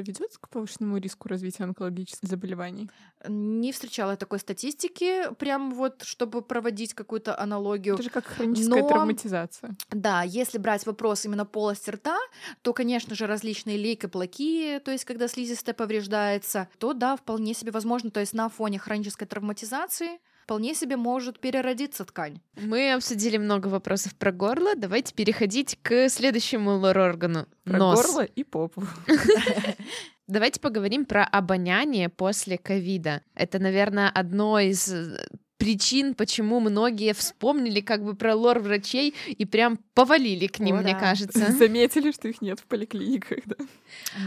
ведет к повышенному риску развития онкологических заболеваний? Не встречала такой статистики, прям вот, чтобы проводить какую-то аналогию. Это же как хроническая Но- травматизация. Да, если брать вопрос именно полости рта, то, конечно же, различные лейкоплаки, то есть когда слизистая повреждается, то да, вполне себе возможно, то есть на фоне хронической травматизации вполне себе может переродиться ткань. Мы обсудили много вопросов про горло. Давайте переходить к следующему лор-органу. Про Нос. горло и попу. Давайте поговорим про обоняние после ковида. Это, наверное, одно из э, причин, почему многие вспомнили как бы про лор врачей и прям повалили к ним, О, мне да. кажется. Заметили, что их нет в поликлиниках, да?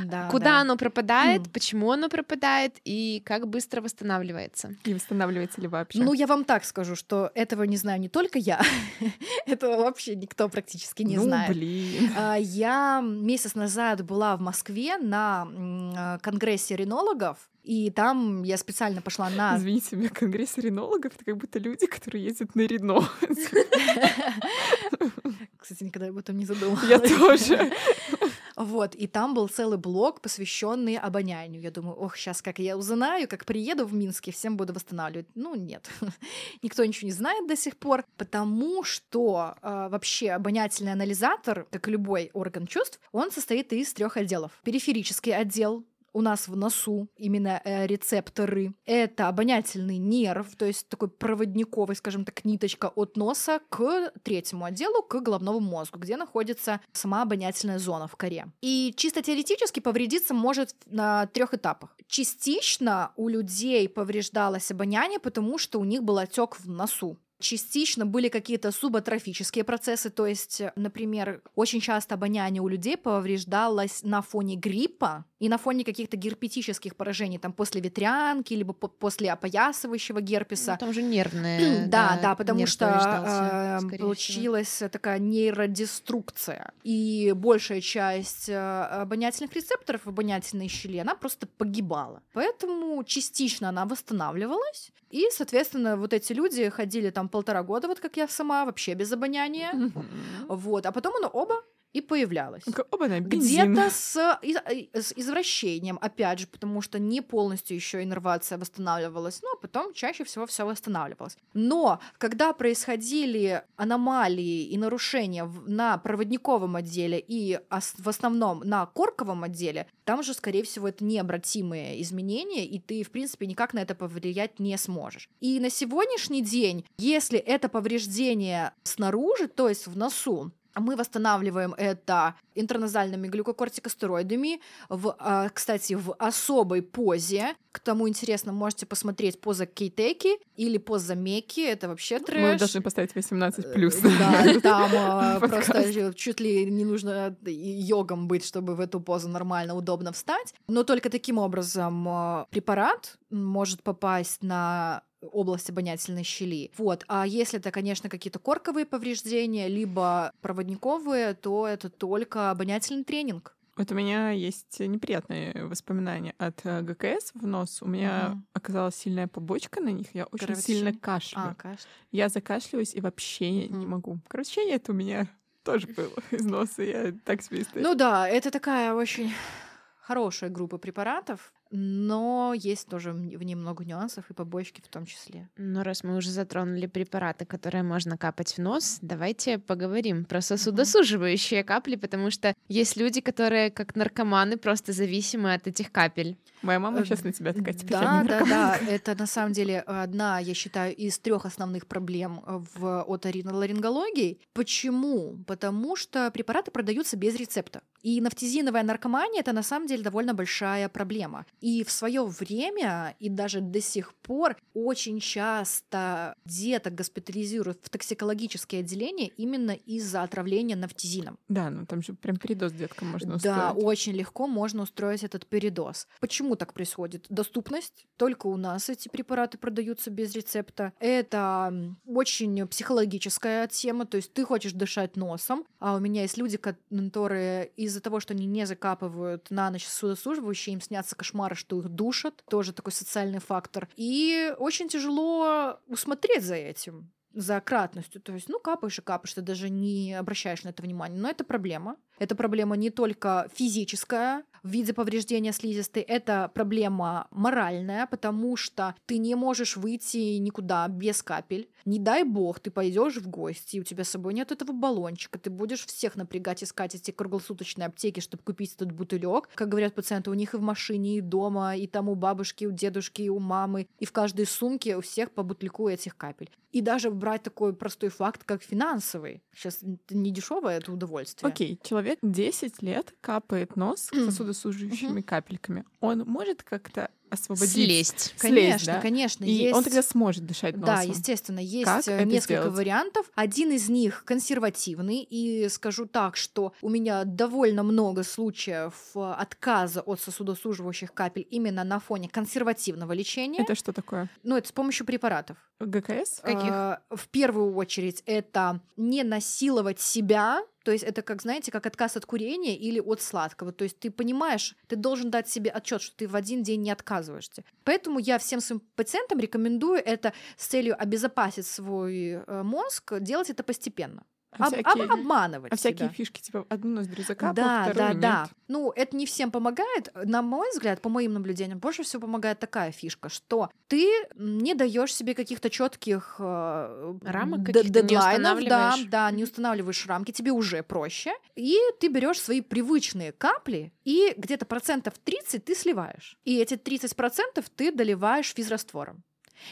Да, Куда да. оно пропадает, Мгм. почему оно пропадает и как быстро восстанавливается. И восстанавливается ли вообще? Ну, я вам так скажу, что этого не знаю не только я, этого вообще никто практически не ну, знает. блин. А, Я месяц назад была в Москве на а, конгрессе ринологов, и там я специально пошла на... Извините, у меня конгресс ринологов, это как будто люди, которые ездят на Рено. Кстати, никогда об этом не задумывалась. Я тоже. Вот, и там был целый блок, посвященный обонянию. Я думаю, ох, сейчас как я узнаю, как приеду в Минске, всем буду восстанавливать. Ну, нет. Никто ничего не знает до сих пор, потому что э, вообще обонятельный анализатор, как и любой орган чувств, он состоит из трех отделов. Периферический отдел, у нас в носу именно э, рецепторы. Это обонятельный нерв, то есть такой проводниковый, скажем так, ниточка от носа к третьему отделу, к головному мозгу, где находится сама обонятельная зона в коре. И чисто теоретически повредиться может на трех этапах. Частично у людей повреждалось обоняние, потому что у них был отек в носу. Частично были какие-то субатрофические процессы, то есть, например, очень часто обоняние у людей повреждалось на фоне гриппа и на фоне каких-то герпетических поражений, там после ветрянки, либо по- после опоясывающего герпеса. Ну, там же нервные. Да, да, потому нерв что э, скорее всего. получилась такая нейродеструкция. И большая часть э, обонятельных рецепторов в обонятельной щели, она просто погибала. Поэтому частично она восстанавливалась. И, соответственно, вот эти люди ходили там полтора года, вот как я сама, вообще без обоняния. Вот, а потом оно оба и бензин. Где-то с, э, с извращением, опять же, потому что не полностью еще иннервация восстанавливалась, но потом чаще всего все восстанавливалось. Но когда происходили аномалии и нарушения на проводниковом отделе и в основном на корковом отделе, там же, скорее всего, это необратимые изменения, и ты, в принципе, никак на это повлиять не сможешь. И на сегодняшний день, если это повреждение снаружи, то есть в носу, мы восстанавливаем это интерназальными глюкокортикостероидами, в, а, кстати, в особой позе. К тому интересно, можете посмотреть поза кейтеки или поза меки, это вообще трэш. Мы должны поставить 18 плюс. Да, там а, просто чуть ли не нужно йогом быть, чтобы в эту позу нормально, удобно встать. Но только таким образом а, препарат может попасть на область обонятельной щели. Вот. А если это, конечно, какие-то корковые повреждения, либо проводниковые, то это только обонятельный тренинг. Вот у меня есть неприятные воспоминания от э, ГКС в нос. У меня угу. оказалась сильная побочка на них. Я очень Кровотечение? сильно кашляю. А, кашля. Я закашливаюсь и вообще угу. не могу. Кровотечение это у меня тоже было из носа. Я так себе Ну да, это такая очень хорошая группа препаратов но есть тоже в ней много нюансов и побочки в том числе. Но раз мы уже затронули препараты, которые можно капать в нос, давайте поговорим про сосудосуживающие капли, потому что есть люди, которые как наркоманы просто зависимы от этих капель. Моя мама сейчас на тебя такая теперь. Да, да, да. Это на самом деле одна, я считаю, из трех основных проблем в оториноларингологии. Почему? Потому что препараты продаются без рецепта. И нафтизиновая наркомания это на самом деле довольно большая проблема. И в свое время, и даже до сих пор, очень часто деток госпитализируют в токсикологические отделения именно из-за отравления нафтизином. Да, ну там же прям передоз деткам можно устроить. Да, очень легко можно устроить этот передоз. Почему так происходит? Доступность. Только у нас эти препараты продаются без рецепта. Это очень психологическая тема, то есть ты хочешь дышать носом, а у меня есть люди, которые из-за того, что они не закапывают на ночь судосуживающие, им снятся кошмары кошмары, что их душат, тоже такой социальный фактор. И очень тяжело усмотреть за этим за кратностью. То есть, ну, капаешь и капаешь, ты даже не обращаешь на это внимания. Но это проблема. Это проблема не только физическая, в виде повреждения слизистой, это проблема моральная, потому что ты не можешь выйти никуда без капель. Не дай бог, ты пойдешь в гости, и у тебя с собой нет этого баллончика, ты будешь всех напрягать, искать эти круглосуточные аптеки, чтобы купить этот бутылек. Как говорят пациенты, у них и в машине, и дома, и там у бабушки, и у дедушки, и у мамы, и в каждой сумке у всех по бутыльку этих капель. И даже брать такой простой факт, как финансовый. Сейчас не дешевое это удовольствие. Окей, okay. человек 10 лет капает нос сосудосуживающими капельками. Он может как-то освободить. Слезть. Конечно, Слезть, да? конечно. И есть... он тогда сможет дышать носом. Да, естественно. Есть как э, несколько вариантов. Один из них консервативный. И скажу так, что у меня довольно много случаев э, отказа от сосудосуживающих капель именно на фоне консервативного лечения. Это что такое? Ну, это с помощью препаратов. ГКС? Каких? А, в первую очередь это не насиловать себя то есть это как, знаете, как отказ от курения или от сладкого. То есть ты понимаешь, ты должен дать себе отчет, что ты в один день не отказываешься. Поэтому я всем своим пациентам рекомендую это с целью обезопасить свой э, мозг, делать это постепенно. А об, всякие, об, обманывать. А себя. всякие фишки, типа одну ноздрю закапал, да, вторую да, нет. да. Ну, это не всем помогает. На мой взгляд, по моим наблюдениям, больше всего помогает такая фишка, что ты не даешь себе каких-то четких э, рамок, каких-то дедлайнов, да, да, не устанавливаешь рамки, тебе уже проще, и ты берешь свои привычные капли и где-то процентов 30 ты сливаешь, и эти 30 процентов ты доливаешь физраствором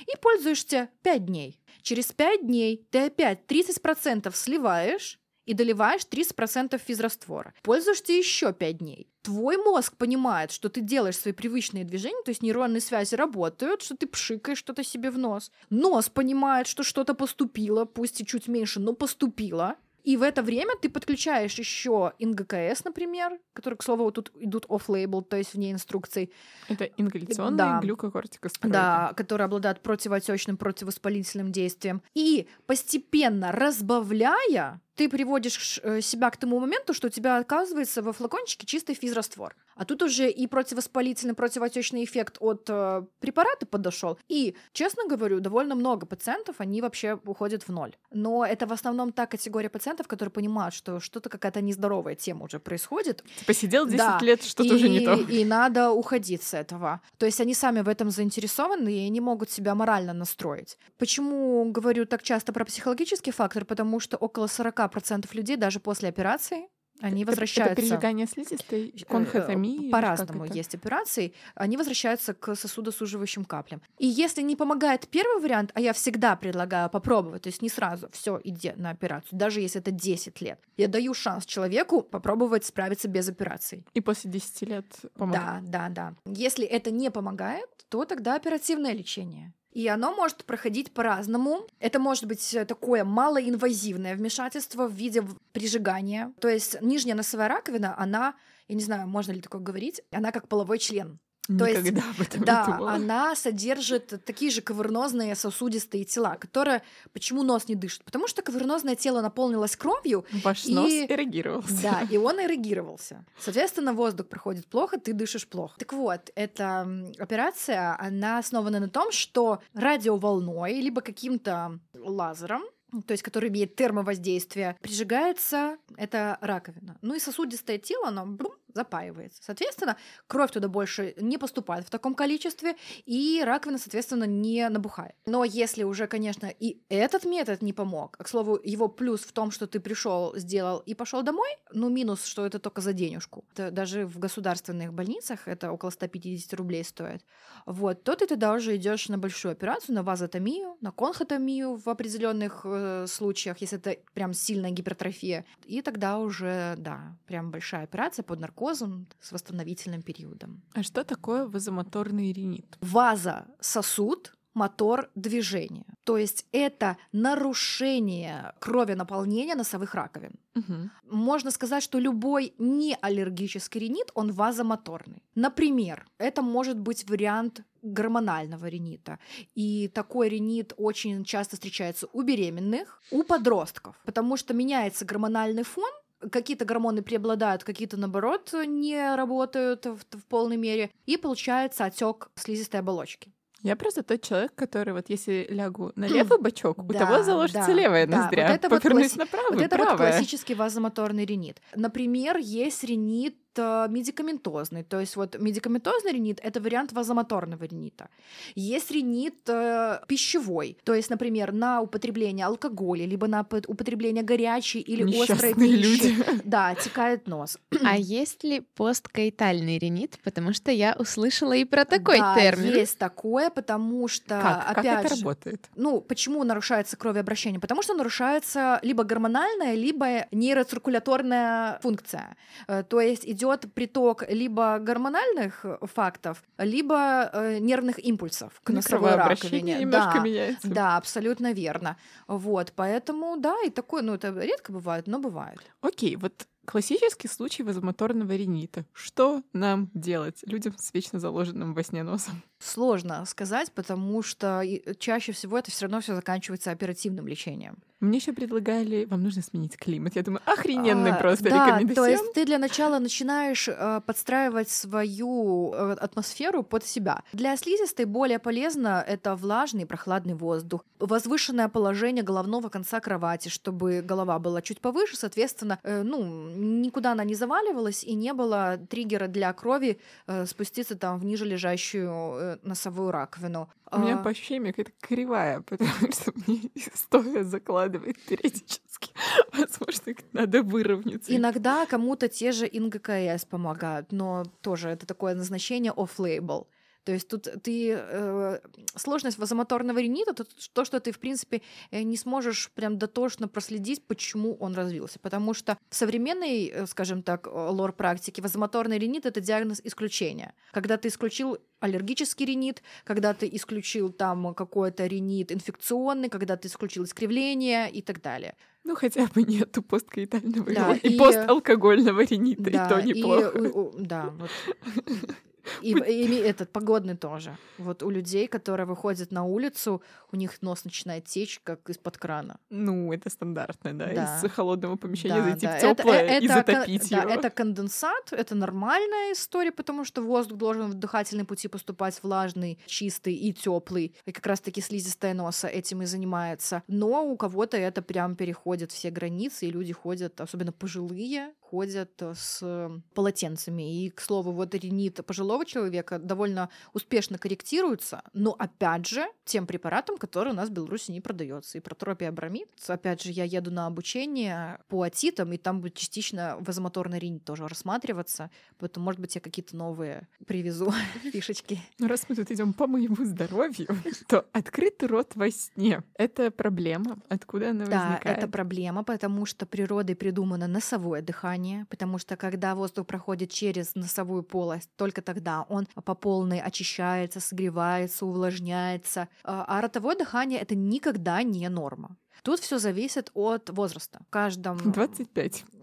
и пользуешься 5 дней. Через 5 дней ты опять 30% сливаешь и доливаешь 30% физраствора. Пользуешься еще 5 дней. Твой мозг понимает, что ты делаешь свои привычные движения, то есть нейронные связи работают, что ты пшикаешь что-то себе в нос. Нос понимает, что что-то поступило, пусть и чуть меньше, но поступило. И в это время ты подключаешь еще ИНГКС, например, которые, к слову, тут идут off-label, то есть вне инструкций. Это ингаляционные да. глюкокортикостероиды. Да, которые обладают противоотечным, противовоспалительным действием. И постепенно разбавляя ты приводишь э, себя к тому моменту, что у тебя оказывается во флакончике чистый физраствор. А тут уже и противовоспалительный, противоотечный эффект от э, препарата подошел. И, честно говорю, довольно много пациентов, они вообще уходят в ноль. Но это в основном та категория пациентов, которые понимают, что что-то какая-то нездоровая тема уже происходит. Посидел 10 да. лет, что-то уже не то. И надо уходить с этого. То есть они сами в этом заинтересованы, и они могут себя морально настроить. Почему говорю так часто про психологический фактор? Потому что около 40 40% людей даже после операции Они Это- возвращаются... Это прижигание слизистой, Э, конхотомии? По-разному это? есть операции. Они возвращаются к сосудосуживающим каплям. И если не помогает первый вариант, а я всегда предлагаю попробовать, то есть не сразу все иди на операцию, даже если это 10 лет, я даю шанс человеку попробовать справиться без операции. И после 10 лет помогает? Да, да, да. Если это не помогает, то тогда оперативное лечение. И оно может проходить по-разному. Это может быть э, такое малоинвазивное вмешательство в виде прижигания. То есть нижняя носовая раковина, она, я не знаю, можно ли такое говорить, она как половой член. То есть, Никогда этом не Да, она содержит такие же кавернозные сосудистые тела, которые... Почему нос не дышит? Потому что кавернозное тело наполнилось кровью, Ваш и- нос эрегировался. да, и он эрегировался. Соответственно, воздух проходит плохо, ты дышишь плохо. Так вот, эта операция, она основана на том, что радиоволной, либо каким-то лазером, то есть который имеет термовоздействие, прижигается эта раковина. Ну и сосудистое тело, оно брум, запаивается. Соответственно, кровь туда больше не поступает в таком количестве, и раковина, соответственно, не набухает. Но если уже, конечно, и этот метод не помог, а, к слову, его плюс в том, что ты пришел, сделал и пошел домой, ну минус, что это только за денежку. Это даже в государственных больницах это около 150 рублей стоит. Вот, то ты тогда уже идешь на большую операцию, на вазотомию, на конхотомию в определенных э, случаях, если это прям сильная гипертрофия. И тогда уже, да, прям большая операция под наркозом с восстановительным периодом. А что такое вазомоторный ринит? Ваза — сосуд, мотор движения. То есть это нарушение крови наполнения носовых раковин. Мгм. Можно сказать, что любой неаллергический ринит, он вазомоторный. Например, это может быть вариант гормонального ринита. И такой ринит очень часто встречается у беременных, у подростков, потому что меняется гормональный фон, какие-то гормоны преобладают, какие-то, наоборот, не работают в, в полной мере, и получается отек слизистой оболочки. Я просто тот человек, который вот если лягу на левый бочок, у Да, того заложится да, левая да. ноздря, Вот это вот повернусь класси- на правую, Вот это вот правая. классический вазомоторный ринит. Например, есть ринит медикаментозный. То есть вот медикаментозный ринит — это вариант вазомоторного ринита. Есть ринит э, пищевой. То есть, например, на употребление алкоголя, либо на пот- употребление горячей или острой пищи. люди. Да, текает нос. А есть ли посткаитальный ринит? Потому что я услышала и про такой да, термин. есть такое, потому что, Как? Как опять это же, работает? Ну, почему нарушается кровообращение? Потому что нарушается либо гормональная, либо нейроциркуляторная функция. Э, То есть идет приток либо гормональных фактов, либо э, нервных импульсов к носовой раковине. немножко Да, меняется. да, абсолютно верно. Вот, поэтому, да, и такое, ну, это редко бывает, но бывает. Окей, вот классический случай вазомоторного ринита. Что нам делать людям с вечно заложенным во сне носом? Сложно сказать, потому что и чаще всего это все равно все заканчивается оперативным лечением. Мне еще предлагали, вам нужно сменить климат. Я думаю, охрененный А, просто да, то есть ты для начала начинаешь э, подстраивать свою э, атмосферу под себя. Для слизистой более полезно это влажный и прохладный воздух, возвышенное положение головного конца кровати, чтобы голова была чуть повыше, соответственно, э, ну никуда она не заваливалась и не было триггера для крови э, спуститься там в ниже лежащую э, носовую раковину. У меня А, по ощущениям какая-то кривая, потому что мне стоя закладывает периодически. Возможно, надо выровняться. Иногда кому-то те же ИНГКС помогают, но тоже это такое назначение off-label. То есть тут ты э, сложность вазомоторного ринита, тут то, что ты в принципе э, не сможешь прям дотошно проследить, почему он развился, потому что в современной, э, скажем так, лор практике вазомоторный ринит это диагноз исключения. Когда ты исключил аллергический ринит, когда ты исключил там какой-то ринит инфекционный, когда ты исключил искривление и так далее. Ну, хотя бы нету посткаитального Да, и, и- посталкогольного ринита, Да, и то неплохо. у- у- да, вот. И, и этот погодный тоже. Вот у людей, которые выходят на улицу, у них нос начинает течь, как из-под крана. Ну, это стандартно, да, Да. из холодного помещения Да, зайти да. в теплое Это- и это затопить кон- его. Да, это конденсат, это нормальная история, потому что воздух должен в дыхательные пути поступать влажный, чистый и теплый. И как раз-таки слизистая носа этим и занимается. Но у кого-то это прям переходит все границы, и люди ходят, особенно пожилые, ходят э, с э, полотенцами. И, к слову, вот ринит пожилого пожилого человека довольно успешно корректируется, но опять же тем препаратом, который у нас в Беларуси не продается. И протропиабромид. Опять же, я еду на обучение по атитам, и там будет частично вазомоторный ринит тоже рассматриваться. Поэтому, может быть, я какие-то новые привезу фишечки. Ну, раз мы тут идем по моему здоровью, то открытый рот во сне — это проблема. Откуда она Да, возникает? это проблема, потому что природой придумано носовое дыхание, потому что когда воздух проходит через носовую полость, только тогда он по полной очищается, согревается, увлажняется. А а ротовое дыхание — это никогда не норма. Тут все зависит от возраста. В каждом... 25.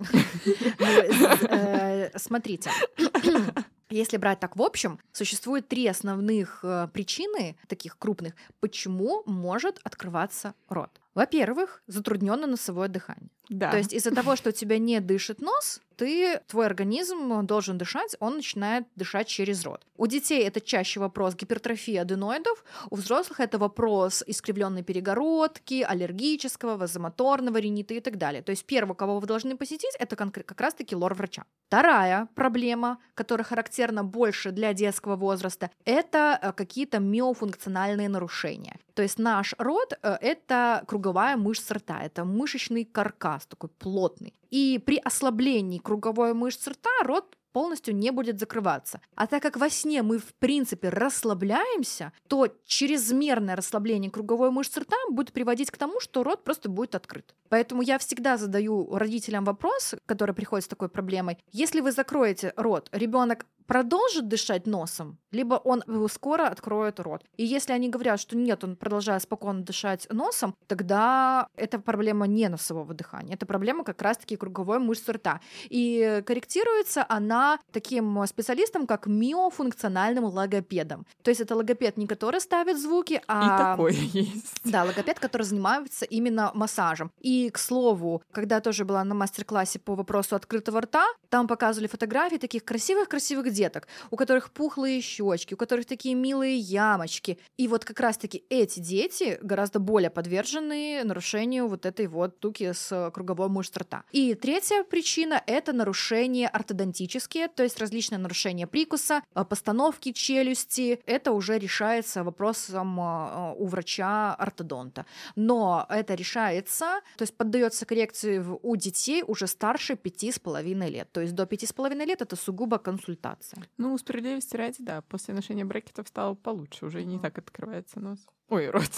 Ну, э, Смотрите. Если брать так в общем, существует три основных э, причины, таких крупных, почему может открываться рот. Во-первых, затрудненное носовое дыхание. Да. То есть из-за того, что у тебя не дышит нос, ты, твой организм должен дышать, он начинает дышать через рот. У детей это чаще вопрос гипертрофии аденоидов, у взрослых это вопрос искривленной перегородки, аллергического, вазомоторного ринита и так далее. То есть первого, кого вы должны посетить, это как раз-таки лор-врача. Вторая проблема, которая характерна больше для детского возраста, это э, какие-то миофункциональные нарушения. То есть наш рот э, — это круговая мышца рта, это мышечный каркас такой плотный. И при ослаблении круговой мышцы рта рот полностью не будет закрываться. А так как во сне мы, в принципе, расслабляемся, то чрезмерное расслабление круговой мышцы рта будет приводить к тому, что рот просто будет открыт. Поэтому я всегда задаю родителям вопрос, который приходит с такой проблемой. Если вы закроете рот, ребенок продолжит дышать носом, либо он скоро откроет рот. И если они говорят, что нет, он продолжает спокойно дышать носом, тогда это проблема не носового дыхания, это проблема как раз-таки круговой мышцы рта. И корректируется она таким специалистом, как миофункциональным логопедом. То есть это логопед не который ставит звуки, И а... такое есть. Да, логопед, который занимается именно массажем. И, к слову, когда я тоже была на мастер-классе по вопросу открытого рта, там показывали фотографии таких красивых-красивых деток, у которых пухлые щечки, у которых такие милые ямочки. И вот как раз-таки эти дети гораздо более подвержены нарушению вот этой вот штуки с круговой мышцы рта. И третья причина — это нарушения ортодонтические, то есть различные нарушения прикуса, э, постановки челюсти. Это уже решается вопросом э, у врача-ортодонта. Но это решается, то есть поддается коррекции у детей уже старше пяти с половиной лет. То есть до пяти с половиной лет это сугубо консультация. Ну, справедливости ради, да, после ношения брекетов стало получше, уже не так открывается нос. Ой, рот.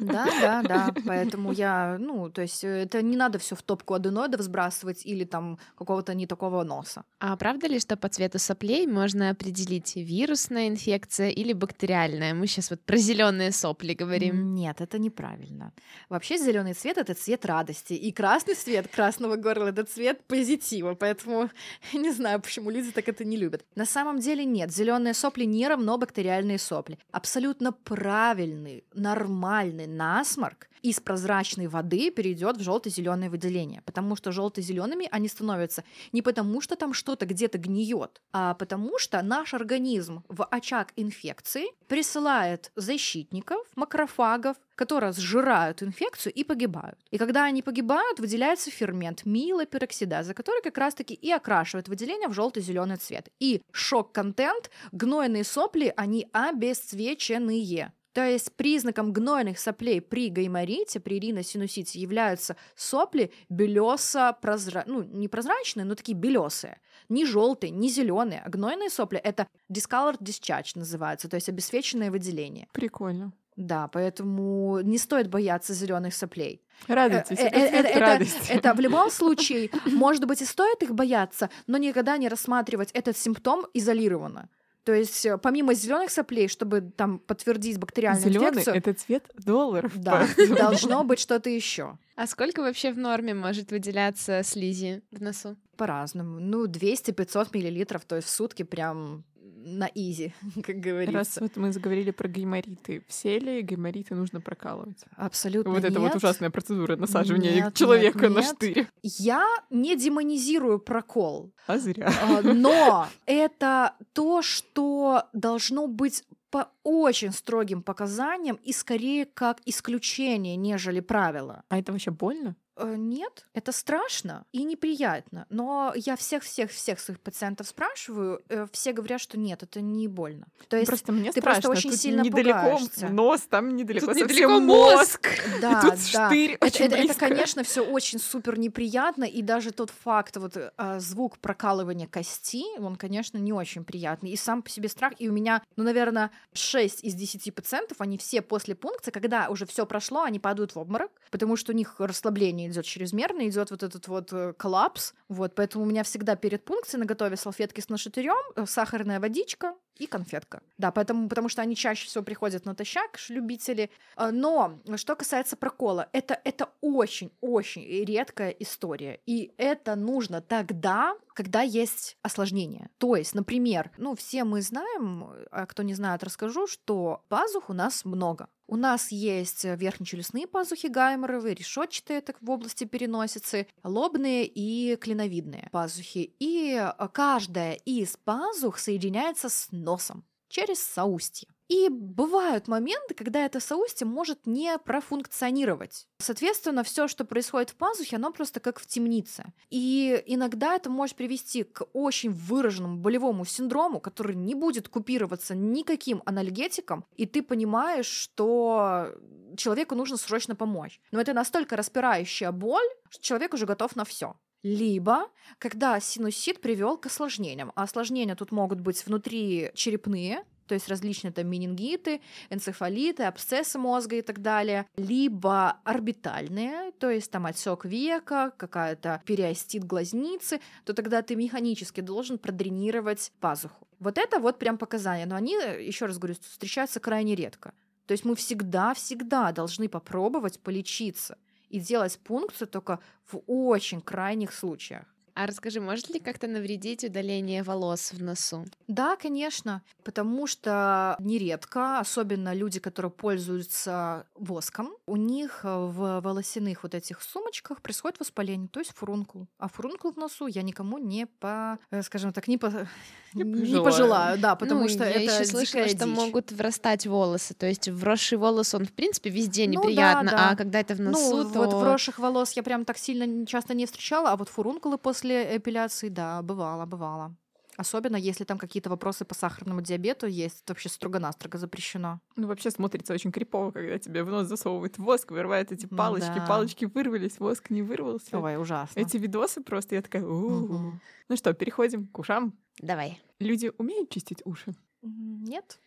Да, да, да. Поэтому я, ну, то есть э, это не надо все в топку аденоидов сбрасывать или там какого-то не такого носа. А правда ли, что по цвету соплей можно определить вирусная инфекция или бактериальная? Мы сейчас вот про зеленые сопли говорим. Нет, это неправильно. Вообще зеленый цвет это цвет радости, и красный цвет красного горла это цвет позитива. Поэтому не знаю, почему люди так это не любят. На самом деле нет, зеленые сопли не равно бактериальные сопли. Абсолютно правильный, нормальный насморк из прозрачной воды перейдет в желто-зеленое выделение, потому что желто-зелеными они становятся не потому, что там что-то где-то гниет, а потому что наш организм в очаг инфекции присылает защитников, макрофагов, которые сжирают инфекцию и погибают. И когда они погибают, выделяется фермент милопероксидаза, который как раз-таки и окрашивает выделение в желто-зеленый цвет. И шок-контент, гнойные сопли, они обесцвеченные. То есть признаком гнойных соплей при гайморите, при риносинусите являются сопли белесо прозра... ну, не прозрачные, но такие белесые. Не желтые, не зеленые. А гнойные сопли это discolored discharge называется, то есть обесцвеченное выделение. Прикольно. Да, поэтому не стоит бояться зеленых соплей. Радуйтесь, Э, это э, это- радости. Это в любом случае, может быть, и стоит их бояться, но никогда не рассматривать этот симптом изолированно. То есть, э, помимо зеленых соплей, чтобы там подтвердить бактериальную Зеленый инфекцию, это цвет долларов. да, должно быть что-то еще. А сколько вообще в норме может выделяться слизи в носу? По-разному. Ну, 200-500 миллилитров, то есть в сутки прям на изи, как Раз говорится. вот мы заговорили про гаймориты, все ли гаймориты нужно прокалывать? Абсолютно Вот это вот нет. ужасная процедура насаживания Нет, человека нет, на нет. штырь. Я не демонизирую прокол. А зря. А, Но это то, что должно быть по очень строгим показаниям и скорее как исключение, нежели правило. А это вообще больно? Э, Нет, это страшно и неприятно. Но я всех-всех-всех своих пациентов спрашиваю, э, все говорят, что нет, это не больно. То есть просто мне ты страшно. просто очень Тут сильно недалеко пугаешься. нос, там недалеко Тут недалеко мозг. Да, и тут да. штырь Это, очень это- это, близко. конечно, все очень супер неприятно, и даже тот факт, вот а, звук прокалывания кости, он, конечно, не очень приятный. И сам по себе страх, и у меня, ну, наверное, 6 из 10 пациентов, они все после пункции, когда уже все прошло, они падают в обморок, потому что у них расслабление идет чрезмерно, идет вот этот вот э, коллапс. Вот, поэтому у меня всегда перед пункцией на готове салфетки с нашатырем, э, сахарная водичка и конфетка. Да, поэтому, потому что они чаще всего приходят натощак, любители. А, Но что касается прокола, это, это очень-очень редкая история. И это нужно тогда, когда есть осложнение. То есть, например, ну, все мы знаем, а кто не знает, расскажу, что пазух у нас много. У нас есть э, верхнечелюстные пазухи гайморовые, решетчатые так в области переносицы, лобные и клиновидные пазухи. И э, каждая из пазух соединяется с носом через соустье. И бывают моменты, когда это соустье может не профункционировать. Соответственно, все, что происходит в пазухе, оно просто как в темнице. И иногда это может привести к очень выраженному болевому синдрому, который не будет купироваться никаким анальгетиком, и ты понимаешь, что человеку нужно срочно помочь. Но это настолько распирающая боль, что человек уже готов на все. Либо, когда синусит привел к осложнениям. А осложнения тут могут быть внутри черепные, то есть различные там менингиты, энцефалиты, абсцессы мозга и так далее, либо орбитальные, то есть там отсек века, какая-то периостит глазницы, то тогда ты механически должен продренировать пазуху. Вот это вот прям показания, но они, еще раз говорю, встречаются крайне редко. То есть мы всегда-всегда должны попробовать полечиться и делать пункцию только в очень крайних случаях. А расскажи, может ли как-то навредить удаление волос в носу? Да, конечно, потому что нередко, особенно люди, которые пользуются воском, у них э, в волосяных вот этих сумочках происходит воспаление, то есть фурункул. А фурункул в носу я никому не по, э, скажем так, не, по, Не не пожелаю. пожелаю, да, потому Ну, что я это еще слышала, что дичь. могут врастать волосы. То есть вросший волос, он в принципе везде Ну да, неприятно, да. а когда это в носу, ну, то вот вросших волос я прям так сильно часто не встречала, а вот фурункулы после эпиляции, да, бывало, бывало. Особенно если там какие-то вопросы по сахарному диабету есть, это вообще строго-настрого запрещено. Ну, вообще смотрится очень крипово, когда тебе в нос засовывают воск, вырывают эти Ну палочки, да. палочки вырвались, воск не вырвался. Ой, ужасно. Эти видосы просто, я такая. Мгм. Ну что, переходим к ушам. давай. Люди умеют чистить уши? Нет.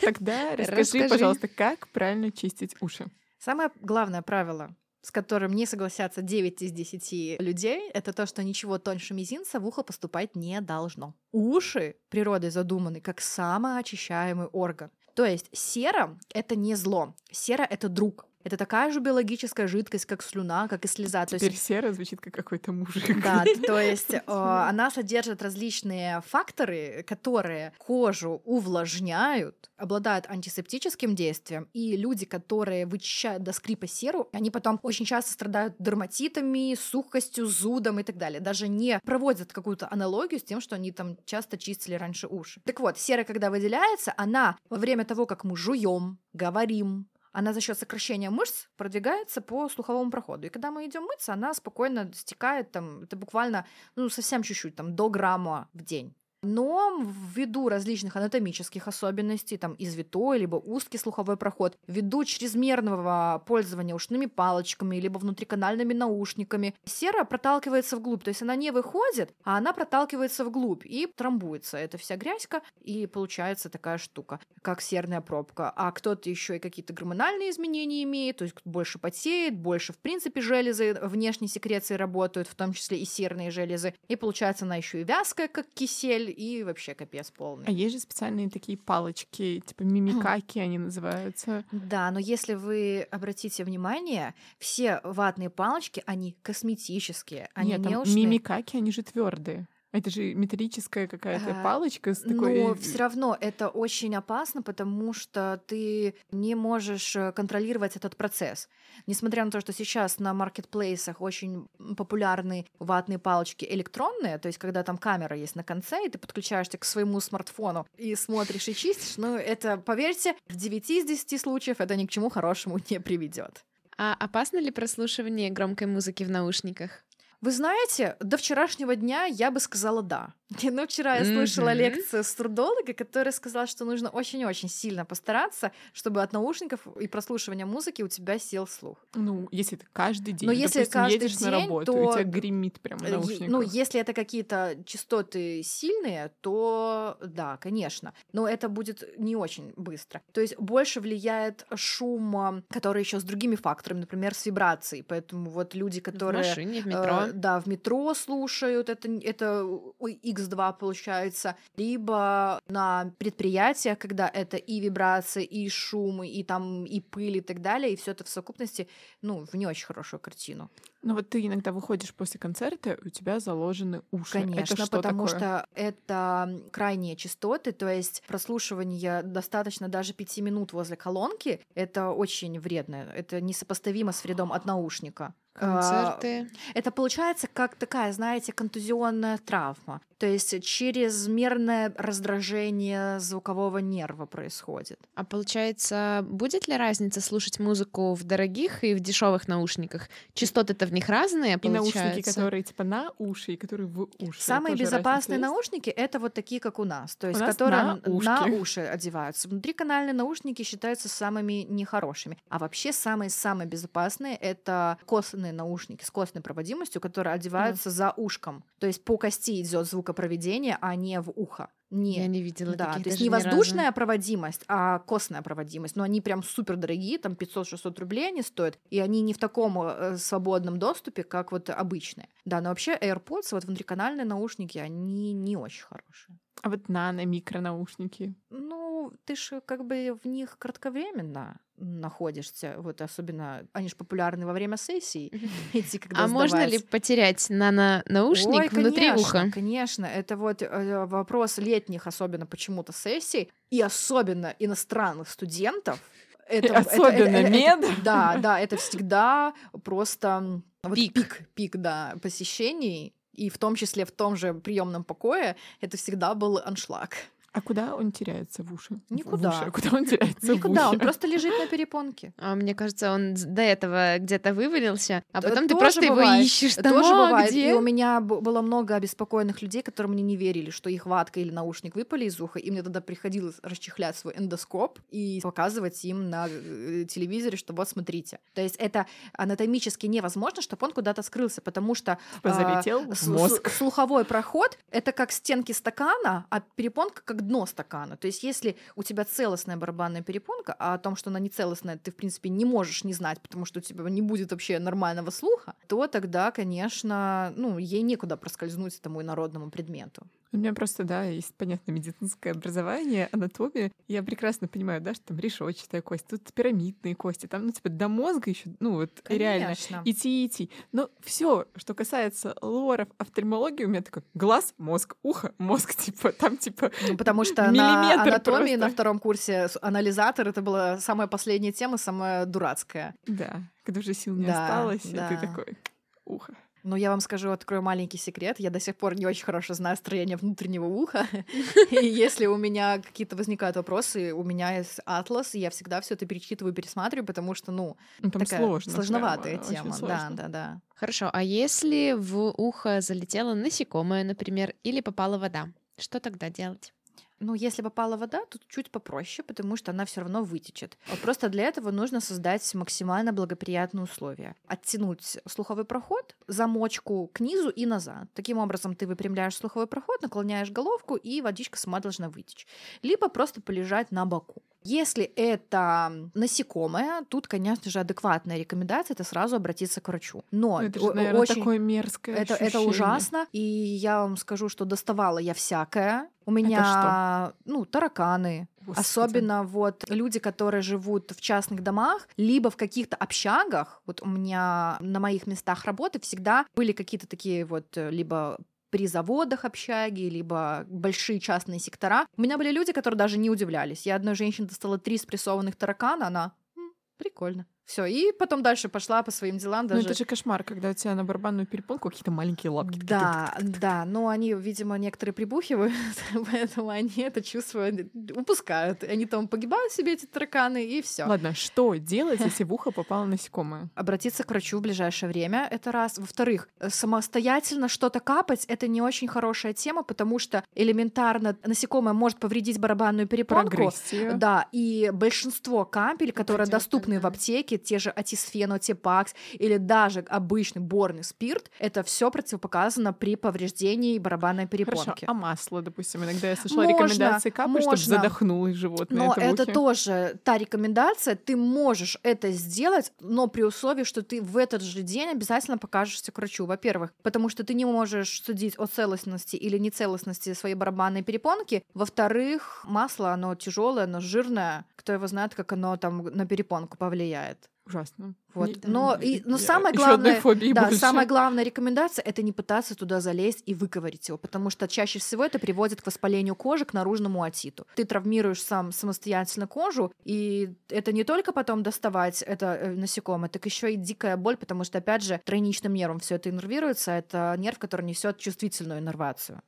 Тогда Расскажи. пожалуйста, как правильно чистить уши? Самое главное правило, с которым не согласятся 9 из 10 людей, это то, что ничего тоньше мизинца в ухо поступать не должно. Уши природой задуманы как самоочищаемый орган. То есть сера — это не зло, сера — это друг. Это такая же биологическая жидкость, как слюна, как и слеза. То есть Теперь сера звучит как какой-то мужик. Да, то есть э, она содержит различные факторы, которые кожу увлажняют, обладают антисептическим действием, и люди, которые вычищают до скрипа серу, они потом очень часто страдают дерматитами, сухостью, зудом и так далее. Даже не проводят какую-то аналогию с тем, что они там часто чистили раньше уши. Так вот, сера, когда выделяется, она во время того, как мы жуем, говорим, она за счет сокращения мышц продвигается по слуховому проходу. И когда мы идем мыться, она спокойно стекает там, это буквально, ну, совсем чуть-чуть, там, до грамма в день. Но ввиду различных анатомических особенностей, там извитой, либо узкий слуховой проход, ввиду чрезмерного пользования ушными палочками, либо внутриканальными наушниками, сера проталкивается вглубь, то есть она не выходит, а она проталкивается вглубь и трамбуется. Это вся грязька, и получается такая штука, как серная пробка. А кто-то еще и какие-то гормональные изменения имеет, то есть больше потеет, больше, в принципе, железы внешней секреции работают, в том числе и серные железы. И получается она еще и вязкая, как кисель, и вообще капец полный. А есть же специальные такие палочки, типа мимикаки они называются. Да, но если вы обратите внимание, все ватные палочки, они косметические, они Нет, не там ушные. мимикаки, они же твердые. Это же металлическая какая-то А, палочка с такой... Но все равно это очень опасно, потому что ты не можешь э, контролировать этот процесс. Несмотря на то, что сейчас на маркетплейсах очень популярны ватные палочки электронные, то есть когда там камера есть на конце, и ты подключаешься к своему смартфону и смотришь и чистишь, ну это, поверьте, в 9 из 10 случаев это ни к чему хорошему не приведет. А опасно ли прослушивание громкой музыки в наушниках? Вы знаете, до вчерашнего дня я бы сказала да. Но вчера я слышала Мгм. лекцию стурдолога, который сказал, что нужно очень-очень сильно постараться, чтобы от наушников и прослушивания музыки у тебя сел слух. Ну, если ты каждый день, Но если допустим, каждый едешь на день, работу, и у то, тебя гремит прямо в Э, наушниках. Ну, если это какие-то частоты сильные, то да, конечно. Но это будет не очень быстро. То есть больше влияет шум, который еще с другими факторами, например, с вибрацией. Поэтому вот люди, В которые машине, в э, метро? Да, в метро слушают, это, это ой, X2 получается, либо на предприятиях, когда это и вибрации, и шумы, и там и пыль и так далее, и все это в совокупности, ну, в не очень хорошую картину. Ну вот ты иногда выходишь после концерта, и у тебя заложены уши. Конечно, это что потому такое? что это крайние частоты, то есть прослушивание достаточно даже пяти минут возле колонки, это очень вредно, это несопоставимо с вредом от наушника. А, Концерты. Это получается как такая, знаете, контузионная травма. То есть чрезмерное раздражение звукового нерва происходит. А получается, будет ли разница слушать музыку в дорогих и в дешевых наушниках? Частоты-то в них разные, И получается. наушники, которые типа на уши, и которые в уши. Самые Тоже безопасные наушники это вот такие, как у нас, то есть нас которые на ушки. на уши одеваются. Внутриканальные наушники считаются самыми нехорошими. А вообще самые-самые безопасные это костные наушники с костной проводимостью, которые одеваются за ушком. То есть по кости идет звукопроведение, а не в ухо. Не. Я не видела Да, таких то есть не ни разу. воздушная проводимость, а костная проводимость. Но они прям супер дорогие, там 500-600 рублей они стоят, и они не в таком э, свободном доступе, как вот обычные. Да, но вообще AirPods, вот внутриканальные наушники, они не очень хорошие. А вот нано-микронаушники. Ну, ты же как бы в них кратковременно находишься, вот особенно они же популярны во время сессий, эти, когда А можно ли сдавать. потерять нано-наушник Ой, внутри конечно, уха? Конечно, это вот э, вопрос летних, особенно почему-то сессий, и особенно иностранных студентов. Это, это- особенно это- это- мед. Да, да, это всегда просто вот Пик. пик, пик, да, посещений. И в том числе в том же приемном покое это всегда был аншлаг. А куда он теряется в уши? В Никуда. уши. А Куда он теряется Никуда, в он ухе? просто лежит на перепонке. А мне кажется, он до этого где-то вывалился, а потом ты тоже просто его бывает. ищешь. Это Там, тоже «А, бывает. где?» И у меня было много обеспокоенных людей, которые мне не верили, что их ватка или наушник выпали из уха, и мне тогда приходилось расчехлять свой эндоскоп и показывать им на э, телевизоре, что вот смотрите. То есть это анатомически невозможно, чтобы он куда-то скрылся, потому что Типа а, залетел с- в мозг. слуховой проход — это как стенки стакана, а перепонка как дно стакана. То есть если у тебя целостная барабанная перепонка, а о том, что она не целостная, ты, в принципе, не можешь не знать, потому что у тебя не будет вообще нормального слуха, то тогда, конечно, ну, ей некуда проскользнуть этому инородному предмету. У меня просто, да, есть, понятно, медицинское образование, анатомия. Я прекрасно понимаю, да, что там решетчатая кость, тут пирамидные кости, там, ну, типа, до мозга еще, ну, вот реально Конечно. идти и идти. Но все, что касается лоров, офтальмологии, у меня такой глаз, мозг, ухо, мозг, типа, там, типа, Ну, потому что на анатомии просто. на втором курсе анализатор это была самая последняя тема, самая дурацкая. да, когда уже сил не Да, осталось, и да. ты такой, ухо. Но я вам скажу, открою маленький секрет. Я до сих пор не очень хорошо знаю строение внутреннего уха. И если у меня какие-то возникают вопросы, у меня есть атлас, и я всегда все это перечитываю, пересматриваю, потому что, ну, Ну, там такая сложно. сложноватая прямо, тема. Да, да, да. Хорошо, а если в ухо залетело насекомое, например, или попала вода, что тогда делать? Ну, если попала вода, тут чуть попроще, потому что она все равно вытечет. Просто для этого нужно создать максимально благоприятные условия. Оттянуть слуховой проход, замочку к низу и назад. Таким образом, ты выпрямляешь слуховой проход, наклоняешь головку, и водичка сама должна вытечь. Либо просто полежать на боку. Если это насекомое, тут, конечно же, адекватная рекомендация это сразу обратиться к врачу. Но Ну, Это же, наверное, очень... такое мерзкое Это, это ужасно. И я вам скажу, что доставала я всякое. У меня, ну, тараканы. Господи. Особенно вот люди, которые живут в частных домах, либо в каких-то общагах. Вот у меня на моих местах работы всегда были какие-то такие вот э, либо при заводах общаги, либо большие частные сектора. У меня были люди, которые даже не удивлялись. Я одной женщине достала три спрессованных таракана, она «М, прикольно. Все, и потом дальше пошла по своим делам. Даже... Ну это же кошмар, когда у тебя на барабанную перепонку какие-то маленькие лапки. Да, да, но они, видимо, некоторые прибухивают, поэтому они это чувство упускают. Они там погибают себе, эти тараканы, и все. Ладно, что делать, если в ухо попало насекомое? Обратиться к врачу в ближайшее время, это раз. Во-вторых, самостоятельно что-то капать, это не очень хорошая тема, потому что элементарно насекомое может повредить барабанную перепонку. Прогрессия. Да, и большинство капель, которые доступны в аптеке, те же атисфено, тепакс или даже обычный борный спирт, это все противопоказано при повреждении барабанной перепонки. Хорошо, а масло, допустим, иногда я слышала Можно, рекомендации капать, чтобы задохнулось животное. Но это это тоже та рекомендация, ты можешь это сделать, но при условии, что ты в этот же день обязательно покажешься к врачу. Во-первых, потому что ты не можешь судить о целостности или нецелостности своей барабанной перепонки. Во-вторых, масло, оно тяжелое, оно жирное. Кто его знает, как оно там на перепонку повлияет. Ужасно. Вот. Не- Но, и, но я- самое главное, да, больше. самая главная рекомендация это не пытаться туда залезть и выковырить его, потому что чаще всего это приводит к воспалению кожи, к наружному отиту. Ты травмируешь сам самостоятельно кожу, и это не только потом доставать это э, насекомое, так еще и дикая боль, потому что опять же тройничным нервом все это иннервируется, это нерв, который несет чувствительную иннервацию.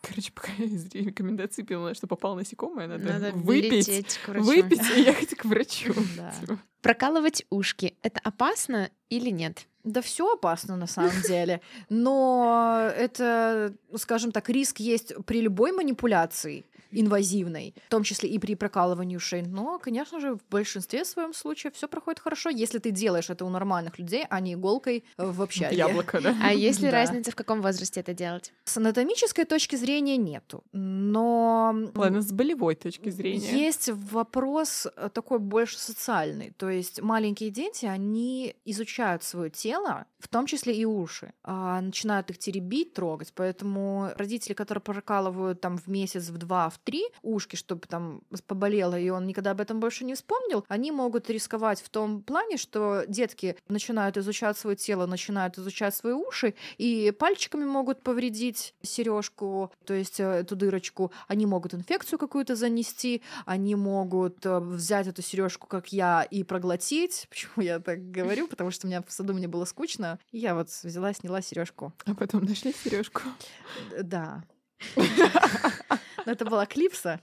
Короче, пока я из рекомендаций поняла, что попало насекомое, надо, Надо выпить, лететь к врачу. выпить и ехать к врачу. Да. Всё. Прокалывать ушки — это опасно или нет? Да все опасно на самом деле, но это, скажем так, риск есть при любой манипуляции инвазивной, в том числе и при прокалывании ушей. Но, конечно же, в большинстве своем случаев все проходит хорошо, если ты делаешь это у нормальных людей, а не иголкой э, в общаге. Яблоко, да? А есть ли Да. разница, в каком возрасте это делать? С анатомической точки зрения нету, но Ладно, с болевой точки зрения. Есть вопрос э, такой больше социальный. То есть маленькие дети, они изучают свое тело, в том числе и уши, а, начинают их теребить, трогать. Поэтому родители, которые прокалывают там в месяц, в два, в три ушки, чтобы там поболело, и он никогда об этом больше не вспомнил, они могут рисковать в том плане, что детки начинают изучать свое тело, начинают изучать свои уши, и пальчиками могут повредить сережку, то есть э, эту дырочку. Они могут инфекцию какую-то занести, они могут э, взять эту сережку, как я, и проглотить. Почему я так говорю? Потому что у меня в саду мне было скучно. И я вот взяла, сняла сережку. А потом нашли сережку. Да. Это была клипса.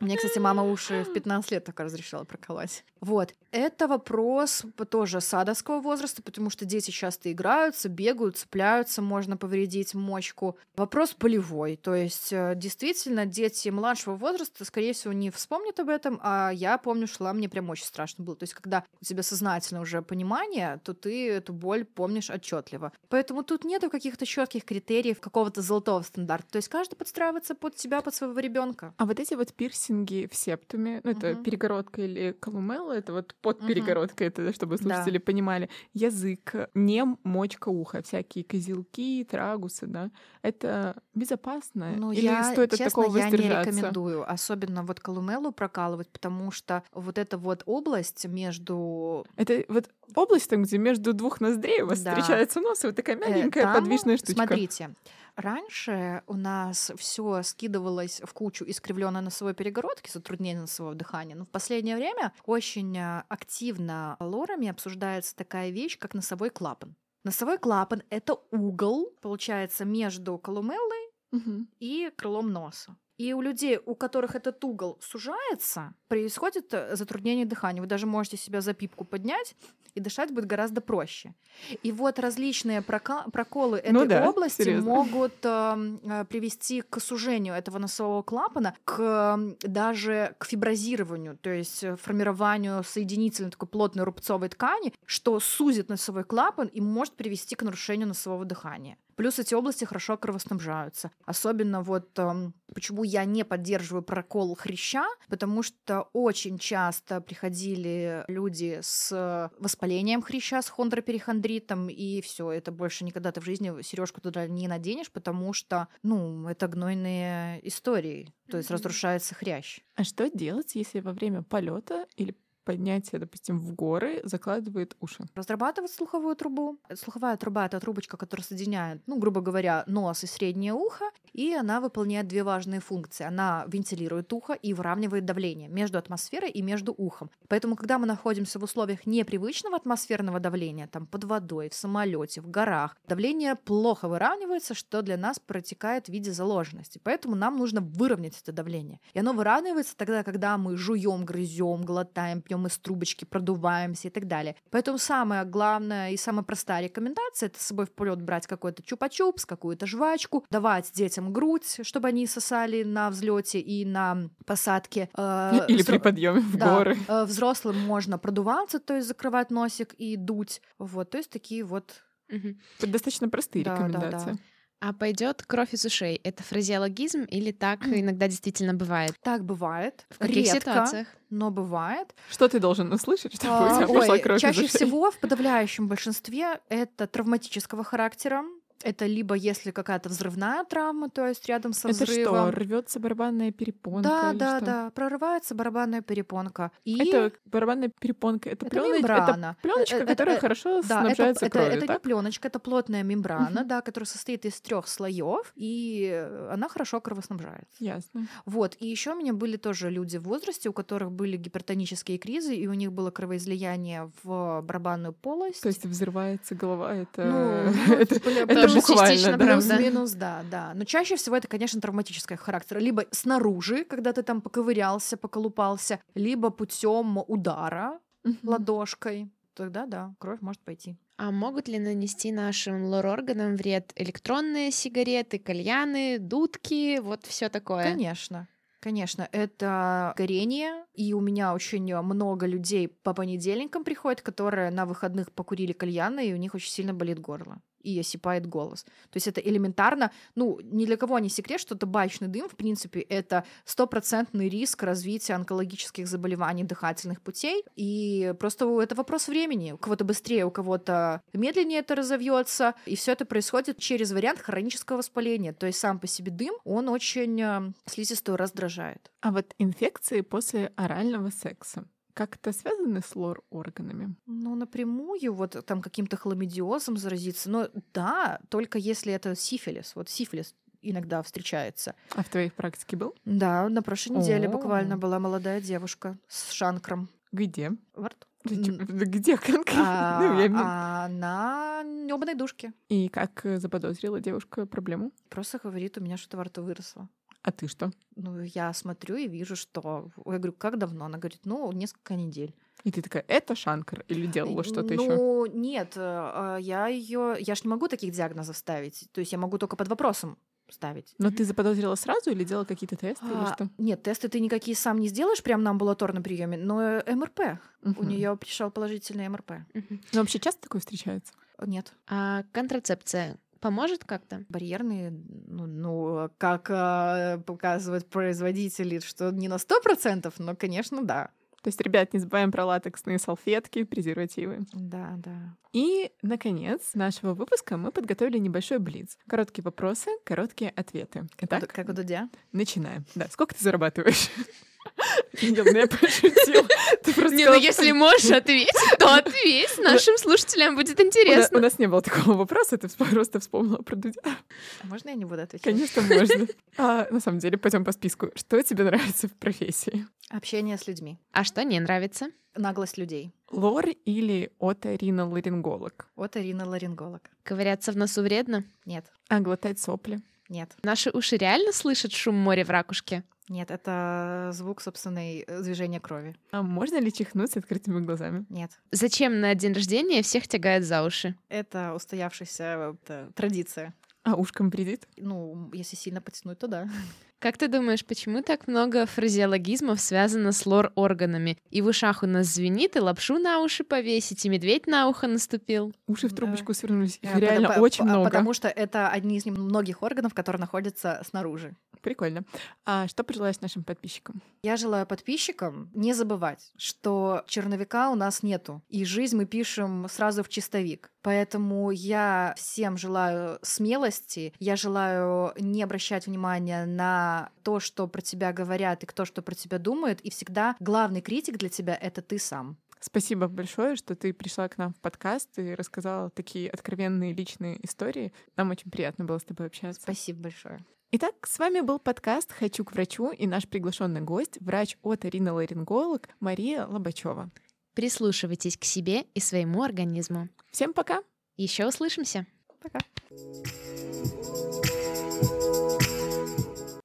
Мне, кстати, мама уши в 15 лет только разрешила проколоть. Вот. Это вопрос тоже садовского возраста, потому что дети часто играются, бегают, цепляются, можно повредить мочку. Вопрос болевой. То есть, э, действительно, дети младшего возраста, скорее всего, не вспомнят об этом, а я помню, шла, мне прям очень страшно было. То есть, когда у тебя сознательно уже понимание, то ты эту боль помнишь отчетливо. Поэтому тут нету каких-то четких критериев какого-то золотого стандарта. То есть каждый подстраивается под себя, под своего ребенка. А вот эти вот пирсинги в септуме, ну это Мгм. перегородка или колумела, это вот под перегородкой, это чтобы Да. слушатели понимали. Язык, не мочка уха, всякие козелки, трагусы, да. Это безопасно? Ну, Или я, стоит от честно, такого я не воздержаться? рекомендую, особенно вот колумелу прокалывать, потому что вот эта вот область между Это вот область, там, где между двух ноздрей у вас Да. встречается нос, и вот такая Э, маленькая там, подвижная штучка. Смотрите, раньше у нас все скидывалось в кучу искривленной носовой перегородки, затруднение носового дыхания. Но в последнее время очень а, активно лорами обсуждается такая вещь, как носовой клапан. Носовой клапан — это угол, получается, между колумеллой Мгм. и крылом носа. И у людей, у которых этот угол сужается, происходит э, затруднение дыхания. Вы даже можете себя за пипку поднять, и дышать будет гораздо проще. И вот различные проколы этой Ну да, области серьезно. могут эм, э, привести к сужению этого носового клапана, к даже к фиброзированию, то есть э, формированию соединительной такой плотной рубцовой ткани, что сузит носовой клапан и может привести к нарушению носового дыхания. Плюс эти области хорошо кровоснабжаются. Особенно вот эм, почему я не поддерживаю прокол хряща, потому что очень часто приходили люди с воспалением хряща, с хондроперихондритом, и все, это больше никогда ты в жизни сережку туда не наденешь, потому что, ну, это гнойные истории, то есть разрушается хрящ. А что делать, если во время полета или поднятия, допустим, в горы закладывает уши? Разрабатывать слуховую трубу. Слуховая труба — это трубочка, которая соединяет, ну, грубо говоря, нос и среднее ухо, и она выполняет две важные функции. Она вентилирует ухо и выравнивает давление между атмосферой и между ухом. Поэтому, когда мы находимся в условиях непривычного атмосферного давления, там под водой, в самолете, в горах, давление плохо выравнивается, что для нас протекает в виде заложенности. Поэтому нам нужно выровнять это давление. И оно выравнивается тогда, когда мы жуем, грызем, глотаем, пьем из трубочки, продуваемся и так далее. Поэтому самая главная и самая простая рекомендация — это с собой в полет брать какой-то чупа-чупс, какую-то жвачку, давать детям грудь, чтобы они сосали на взлете и на посадке. Э, Или взро- при подъеме в да, горы. э, взрослым можно продуваться, то есть закрывать носик и дуть. Вот, то есть такие вот. Это достаточно простые Да, да, рекомендации. да. А пойдет кровь из ушей. Это фразеологизм или так иногда действительно бывает? Так бывает. В каких Редко, ситуациях? но бывает. Что ты должен услышать, чтобы у А, тебя пошла ой, кровь из чаще ушей? всего в подавляющем большинстве это травматического характера. Это либо если какая-то взрывная травма, то есть рядом со Это взрывом. что, рвется барабанная перепонка? Да, да, что? да, прорывается барабанная перепонка. И Это барабанная перепонка, это, Это мембрана. Это пленочка, Э, э, которая это- хорошо да, это, снабжается это, кровью, это не так? пленочка, это плотная мембрана, да, которая состоит из трех слоев, и она хорошо кровоснабжается. Ясно. Вот. И еще у меня были тоже люди в возрасте, у которых были гипертонические кризы, и у них было кровоизлияние в барабанную полость. То есть взрывается голова, это... Ну, это, были- это тоже буквально, частично да? Плюс-минус, да, да. Но чаще всего это, конечно, травматического характера. Либо снаружи, когда ты там поковырялся, поколупался, либо путем удара Мгм. ладошкой. Тогда да, кровь может пойти. А могут ли нанести нашим лор-органам вред электронные сигареты, кальяны, дудки, вот все такое? Конечно. Конечно, это горение, и у меня очень много людей по понедельникам приходят, которые на выходных покурили кальяны, и у них очень сильно болит горло и осипает голос. То есть это элементарно, ну, ни для кого не секрет, что табачный дым, в принципе, это стопроцентный риск развития онкологических заболеваний дыхательных путей, и просто это вопрос времени. У кого-то быстрее, у кого-то медленнее это разовьется, и все это происходит через вариант хронического воспаления. То есть сам по себе дым, он очень э, слизистую раздражает. А вот инфекции после орального секса как-то связаны с лор-органами? Ну, напрямую, вот там каким-то хламидиозом заразиться. Но да, только если это сифилис. Вот сифилис иногда встречается. А в твоей практике был? Да, на прошлой неделе О. буквально была молодая девушка с шанкром Где? во рту. Где конкретно? А, а на небаной душке. И как заподозрила девушка проблему? Просто говорит, у меня что-то во рту выросло. А ты что? Ну, я смотрю и вижу, что... Я говорю, как давно? Она говорит, ну, несколько недель. И ты такая, это шанкар или делала что-то еще? Ну, нет, э, я ее... Я ж не могу таких диагнозов ставить. То есть я могу только под вопросом ставить. Но ты заподозрила сразу или делала какие-то тесты или А, что? Нет, тесты ты никакие сам не сделаешь прямо на амбулаторном приеме, но э, МРП. У Мгм. нее пришел положительный МРП. Мгм. Ну, вообще часто такое встречается? Нет. А контрацепция поможет как-то? Барьерные, ну, ну, как э, показывают производители, что не на сто процентов, но, конечно, да. То есть, ребят, не забываем про латексные салфетки, презервативы. Да, да. И, наконец, нашего выпуска мы подготовили небольшой блиц. Короткие вопросы, короткие ответы. Итак, как у Дудя. начинаем. Да, сколько ты зарабатываешь? Явно я пошутила. Ты просто Не, ну если можешь ответить, то ответь. Нашим слушателям будет У на- У интересно. нас не было такого вопроса, ты просто вспомнила про Дудя. А можно я не буду отвечать? Конечно, можно. А, на самом деле, пойдем по списку. Что тебе нравится в профессии? Общение с людьми. А что не нравится? Наглость людей. Лор или оториноларинголог? Вот Ирина ларинголог. Ковыряться в носу вредно? Нет, А глотать сопли? нет, Наши уши реально слышат шум моря в ракушке? Нет. Это звук собственной э, движения крови. А можно ли чихнуть с открытыми глазами? Нет. Зачем на день рождения всех тягают за уши? Это устоявшаяся э, традиция. А ушком вредит? Ну, если сильно потянуть, то да. Как ты думаешь, почему так много фразеологизмов связано с лор-органами? И в ушах у нас звенит, и лапшу на уши повесить, и медведь на ухо наступил. Уши в Да. трубочку свернулись. Их Э, реально пота- очень по- много. Потому что это одни из немногих органов, которые находятся снаружи. Прикольно. А что пожелаешь нашим подписчикам? Я желаю подписчикам не забывать, что черновика у нас нету, и жизнь мы пишем сразу в чистовик. Поэтому я всем желаю смелости, я желаю не обращать внимания на то, что про тебя говорят и кто что про тебя думает, и всегда главный критик для тебя — это ты сам. Спасибо большое, что ты пришла к нам в подкаст и рассказала такие откровенные личные истории. Нам очень приятно было с тобой общаться. Спасибо большое. Итак, с вами был подкаст «Хочу к врачу» и наш приглашенный гость, врач оториноларинголог Мария Лобачева. Прислушивайтесь к себе и своему организму. Всем пока! Еще услышимся. Пока.